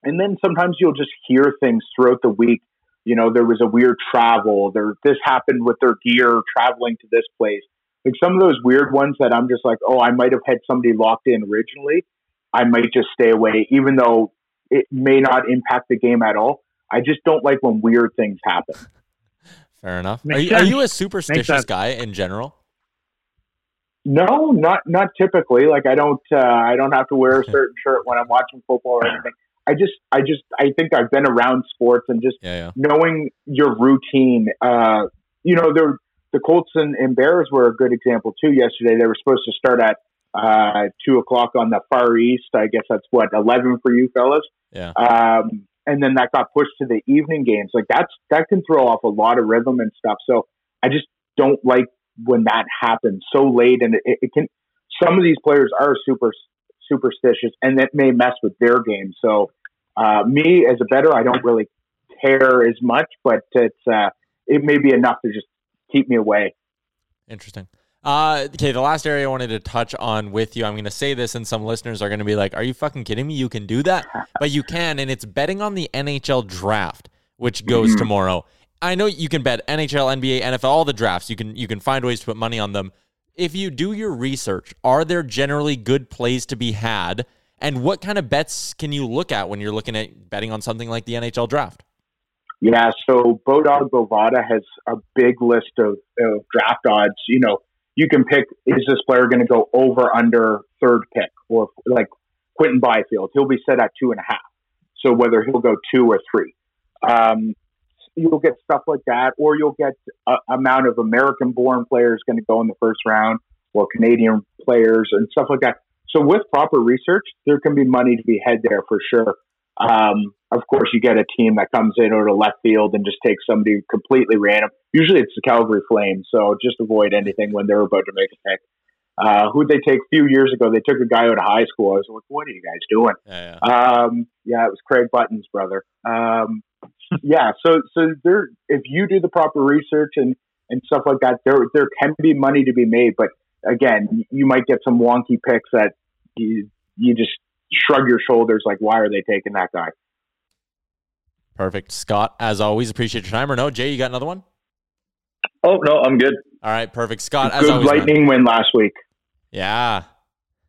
Speaker 12: and then sometimes you'll just hear things throughout the week. You know, there was a weird travel. There, this happened with their gear traveling to this place. Like some of those weird ones that I'm just like, oh, I might have had somebody locked in originally. I might just stay away, even though it may not impact the game at all. I just don't like when weird things happen.
Speaker 5: Fair enough. Are you, are you, a superstitious guy in general?
Speaker 12: No, not not typically. Like I don't uh, I don't have to wear a certain shirt when I'm watching football or anything. I just I just I think I've been around sports and just
Speaker 5: yeah, yeah.
Speaker 12: knowing your routine. Uh, you know, the the Colts and, and Bears were a good example too. Yesterday, they were supposed to start at uh, two o'clock on the far east. I guess that's what eleven for you fellas.
Speaker 5: Yeah.
Speaker 12: Um, and then that got pushed to the evening games. Like that's that can throw off a lot of rhythm and stuff. So I just don't like when that happens so late, and it, it can. Some of these players are super superstitious, and that may mess with their game. So uh, me as a better, I don't really care as much, but it's uh, it may be enough to just keep me away.
Speaker 5: Interesting. Uh, okay, the last area I wanted to touch on with you, I'm going to say this, and some listeners are going to be like, "Are you fucking kidding me? You can do that?" but you can, and it's betting on the NHL draft, which goes mm-hmm. tomorrow. I know you can bet NHL, NBA, NFL, all the drafts. You can you can find ways to put money on them. If you do your research, are there generally good plays to be had? And what kind of bets can you look at when you're looking at betting on something like the NHL draft?
Speaker 12: Yeah, so Bodog Bovada has a big list of, of draft odds. You know, you can pick is this player going to go over under third pick or like Quinton Byfield, he'll be set at two and a half. So whether he'll go two or three. Um, you'll get stuff like that, or you'll get a amount of American born players going to go in the first round, or Canadian players and stuff like that. So with proper research, there can be money to be had there for sure. Um, of course, you get a team that comes in or to left field and just takes somebody completely random. Usually, it's the Calgary Flames, so just avoid anything when they're about to make a pick. Uh, who they take a few years ago? They took a guy out of high school. I was like, "What are you guys doing?"
Speaker 5: Yeah, yeah.
Speaker 12: Um, yeah it was Craig Button's brother. Um, yeah, so so there, if you do the proper research and and stuff like that, there there can be money to be made. But again, you might get some wonky picks that you you just shrug your shoulders like, why are they taking that guy?
Speaker 5: Perfect, Scott. As always, appreciate your time. Or no, Jay, you got another one?
Speaker 9: Oh no, I'm good.
Speaker 5: All right, perfect, Scott.
Speaker 12: Good
Speaker 5: always,
Speaker 12: lightning man. win last week.
Speaker 5: Yeah,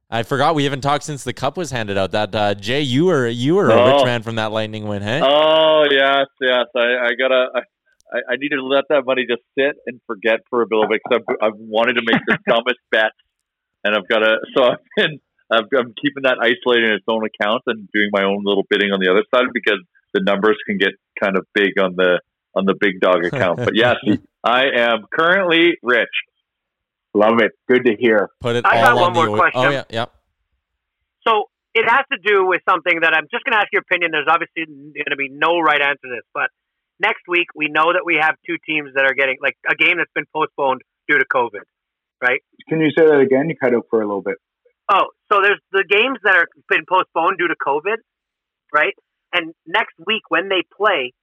Speaker 5: I forgot we haven't talked since the cup was handed out. That uh, Jay, you were you were a oh. rich man from that lightning win, hey?
Speaker 9: Oh yes, yes. I, I gotta. I, I needed to let that money just sit and forget for a little bit because I've, I've wanted to make the dumbest bets, and I've got to. So I've been. I've, I'm keeping that isolated in its own account and doing my own little bidding on the other side because the numbers can get kind of big on the on the big dog account. But yes, I am currently rich.
Speaker 12: Love it. Good to hear.
Speaker 5: Put it.
Speaker 8: I
Speaker 5: got
Speaker 8: one more
Speaker 5: the,
Speaker 8: question.
Speaker 5: Oh yeah, yeah.
Speaker 8: So it has to do with something that I'm just going to ask your opinion. There's obviously going to be no right answer to this, but next week we know that we have two teams that are getting like a game that's been postponed due to COVID, right?
Speaker 12: Can you say that again? You cut out for a little bit.
Speaker 8: Oh, so there's the games that are been postponed due to COVID, right? And next week when they play,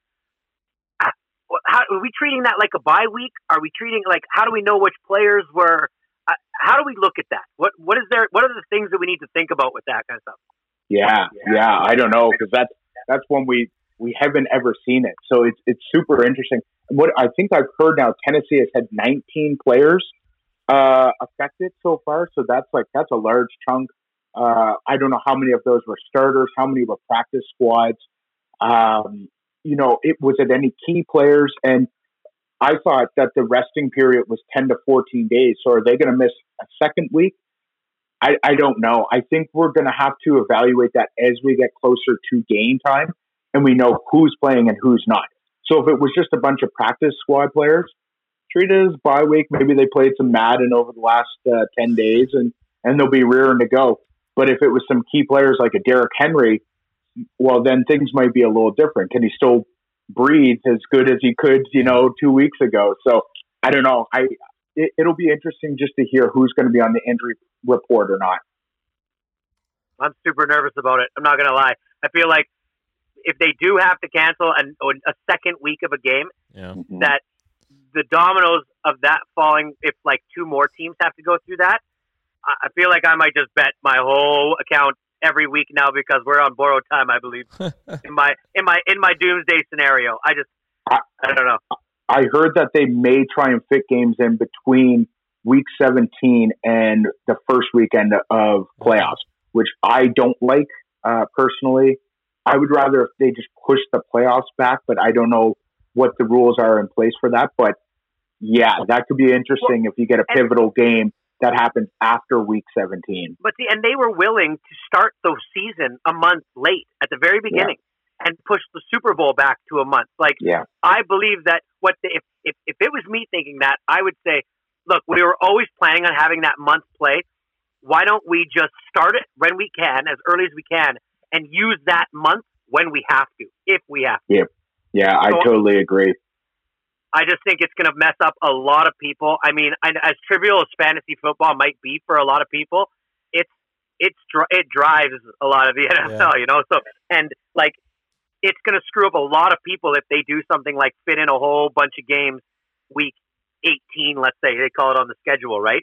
Speaker 8: how are we treating that like a bye week? Are we treating like how do we know which players were? Uh, how do we look at that? What what is there? What are the things that we need to think about with that kind of stuff?
Speaker 12: Yeah, yeah, I don't know because that's that's when we we haven't ever seen it. So it's it's super interesting. What I think I've heard now, Tennessee has had 19 players uh, affected so far. So that's like that's a large chunk. Uh, I don't know how many of those were starters, how many were practice squads. Um, you know, it was it any key players, and I thought that the resting period was 10 to 14 days. So are they going to miss a second week? I, I don't know. I think we're going to have to evaluate that as we get closer to game time and we know who's playing and who's not. So if it was just a bunch of practice squad players, treat it as bye week. Maybe they played some Madden over the last uh, 10 days and, and they'll be rearing to go. But if it was some key players like a Derrick Henry, well, then things might be a little different. Can he still breathe as good as he could, you know, two weeks ago? So I don't know. I it, it'll be interesting just to hear who's going to be on the injury report or not.
Speaker 8: I'm super nervous about it. I'm not going to lie. I feel like if they do have to cancel an, a second week of a game,
Speaker 5: yeah.
Speaker 8: that the dominoes of that falling, if like two more teams have to go through that, I feel like I might just bet my whole account every week now because we're on borrowed time. I believe in my in my in my doomsday scenario. I just I, I don't know.
Speaker 12: I heard that they may try and fit games in between week 17 and the first weekend of playoffs, which I don't like uh, personally. I would rather if they just push the playoffs back, but I don't know what the rules are in place for that. But yeah, that could be interesting if you get a pivotal game that happens after week 17.
Speaker 8: But see, and they were willing to start the season a month late at the very beginning yeah. and push the Super Bowl back to a month. Like,
Speaker 12: yeah.
Speaker 8: I believe that what the, if, if if it was me thinking that, I would say, look, we were always planning on having that month play. Why don't we just start it when we can, as early as we can, and use that month when we have to, if we have to.
Speaker 12: Yeah, yeah, I so, totally agree.
Speaker 8: I just think it's going to mess up a lot of people. I mean, as trivial as fantasy football might be for a lot of people, it's it's it drives a lot of the NFL, yeah. you know. So and like it's going to screw up a lot of people if they do something like fit in a whole bunch of games week 18, let's say they call it on the schedule, right?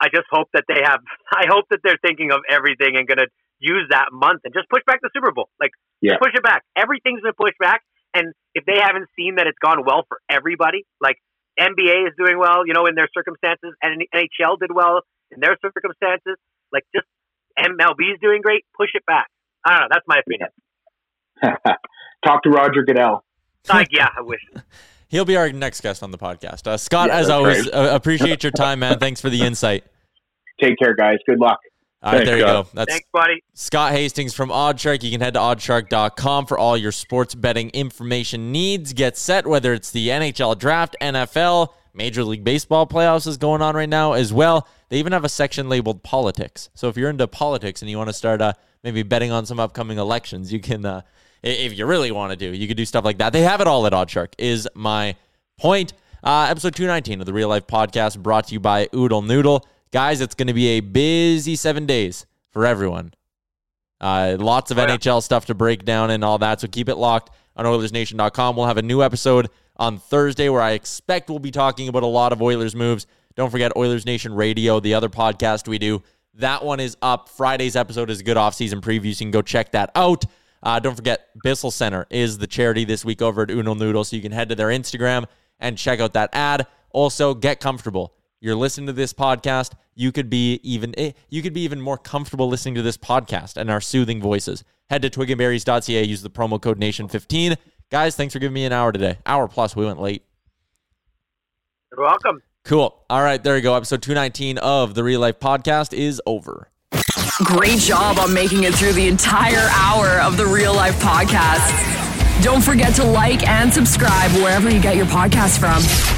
Speaker 8: I just hope that they have. I hope that they're thinking of everything and going to use that month and just push back the Super Bowl. Like,
Speaker 12: yeah.
Speaker 8: push it back. Everything's been pushed back. And if they haven't seen that it's gone well for everybody, like NBA is doing well, you know, in their circumstances, and NHL did well in their circumstances, like just MLB is doing great, push it back. I don't know. That's my opinion.
Speaker 12: Talk to Roger Goodell.
Speaker 8: Like, yeah, I wish.
Speaker 5: He'll be our next guest on the podcast. Uh, Scott, yeah, as always, uh, appreciate your time, man. Thanks for the insight.
Speaker 12: Take care, guys. Good luck.
Speaker 5: All right, Thanks, there you go. That's
Speaker 8: Thanks, buddy.
Speaker 5: Scott Hastings from OddsShark. You can head to oddsshark.com for all your sports betting information needs. Get set, whether it's the NHL draft, NFL, Major League Baseball playoffs is going on right now as well. They even have a section labeled politics. So if you're into politics and you want to start uh, maybe betting on some upcoming elections, you can, uh, if you really want to do, you could do stuff like that. They have it all at OddsShark, is my point. Uh, episode 219 of the Real Life Podcast brought to you by Oodle Noodle. Guys, it's going to be a busy seven days for everyone. Uh, lots of oh, yeah. NHL stuff to break down and all that. So keep it locked on OilersNation.com. We'll have a new episode on Thursday where I expect we'll be talking about a lot of Oilers moves. Don't forget Oilers Nation Radio, the other podcast we do. That one is up. Friday's episode is a good off-season preview. So you can go check that out. Uh, don't forget, Bissell Center is the charity this week over at Oodle Noodle. So you can head to their Instagram and check out that ad. Also, get comfortable you're listening to this podcast, you could be even eh, you could be even more comfortable listening to this podcast and our soothing voices. Head to twigandberries.ca, use the promo code nation15. Guys, thanks for giving me an hour today. Hour plus, we went late.
Speaker 8: You're welcome.
Speaker 5: Cool. All right, there you go. Episode 219 of the Real Life Podcast is over.
Speaker 2: Great job on making it through the entire hour of the Real Life Podcast. Don't forget to like and subscribe wherever you get your podcast from.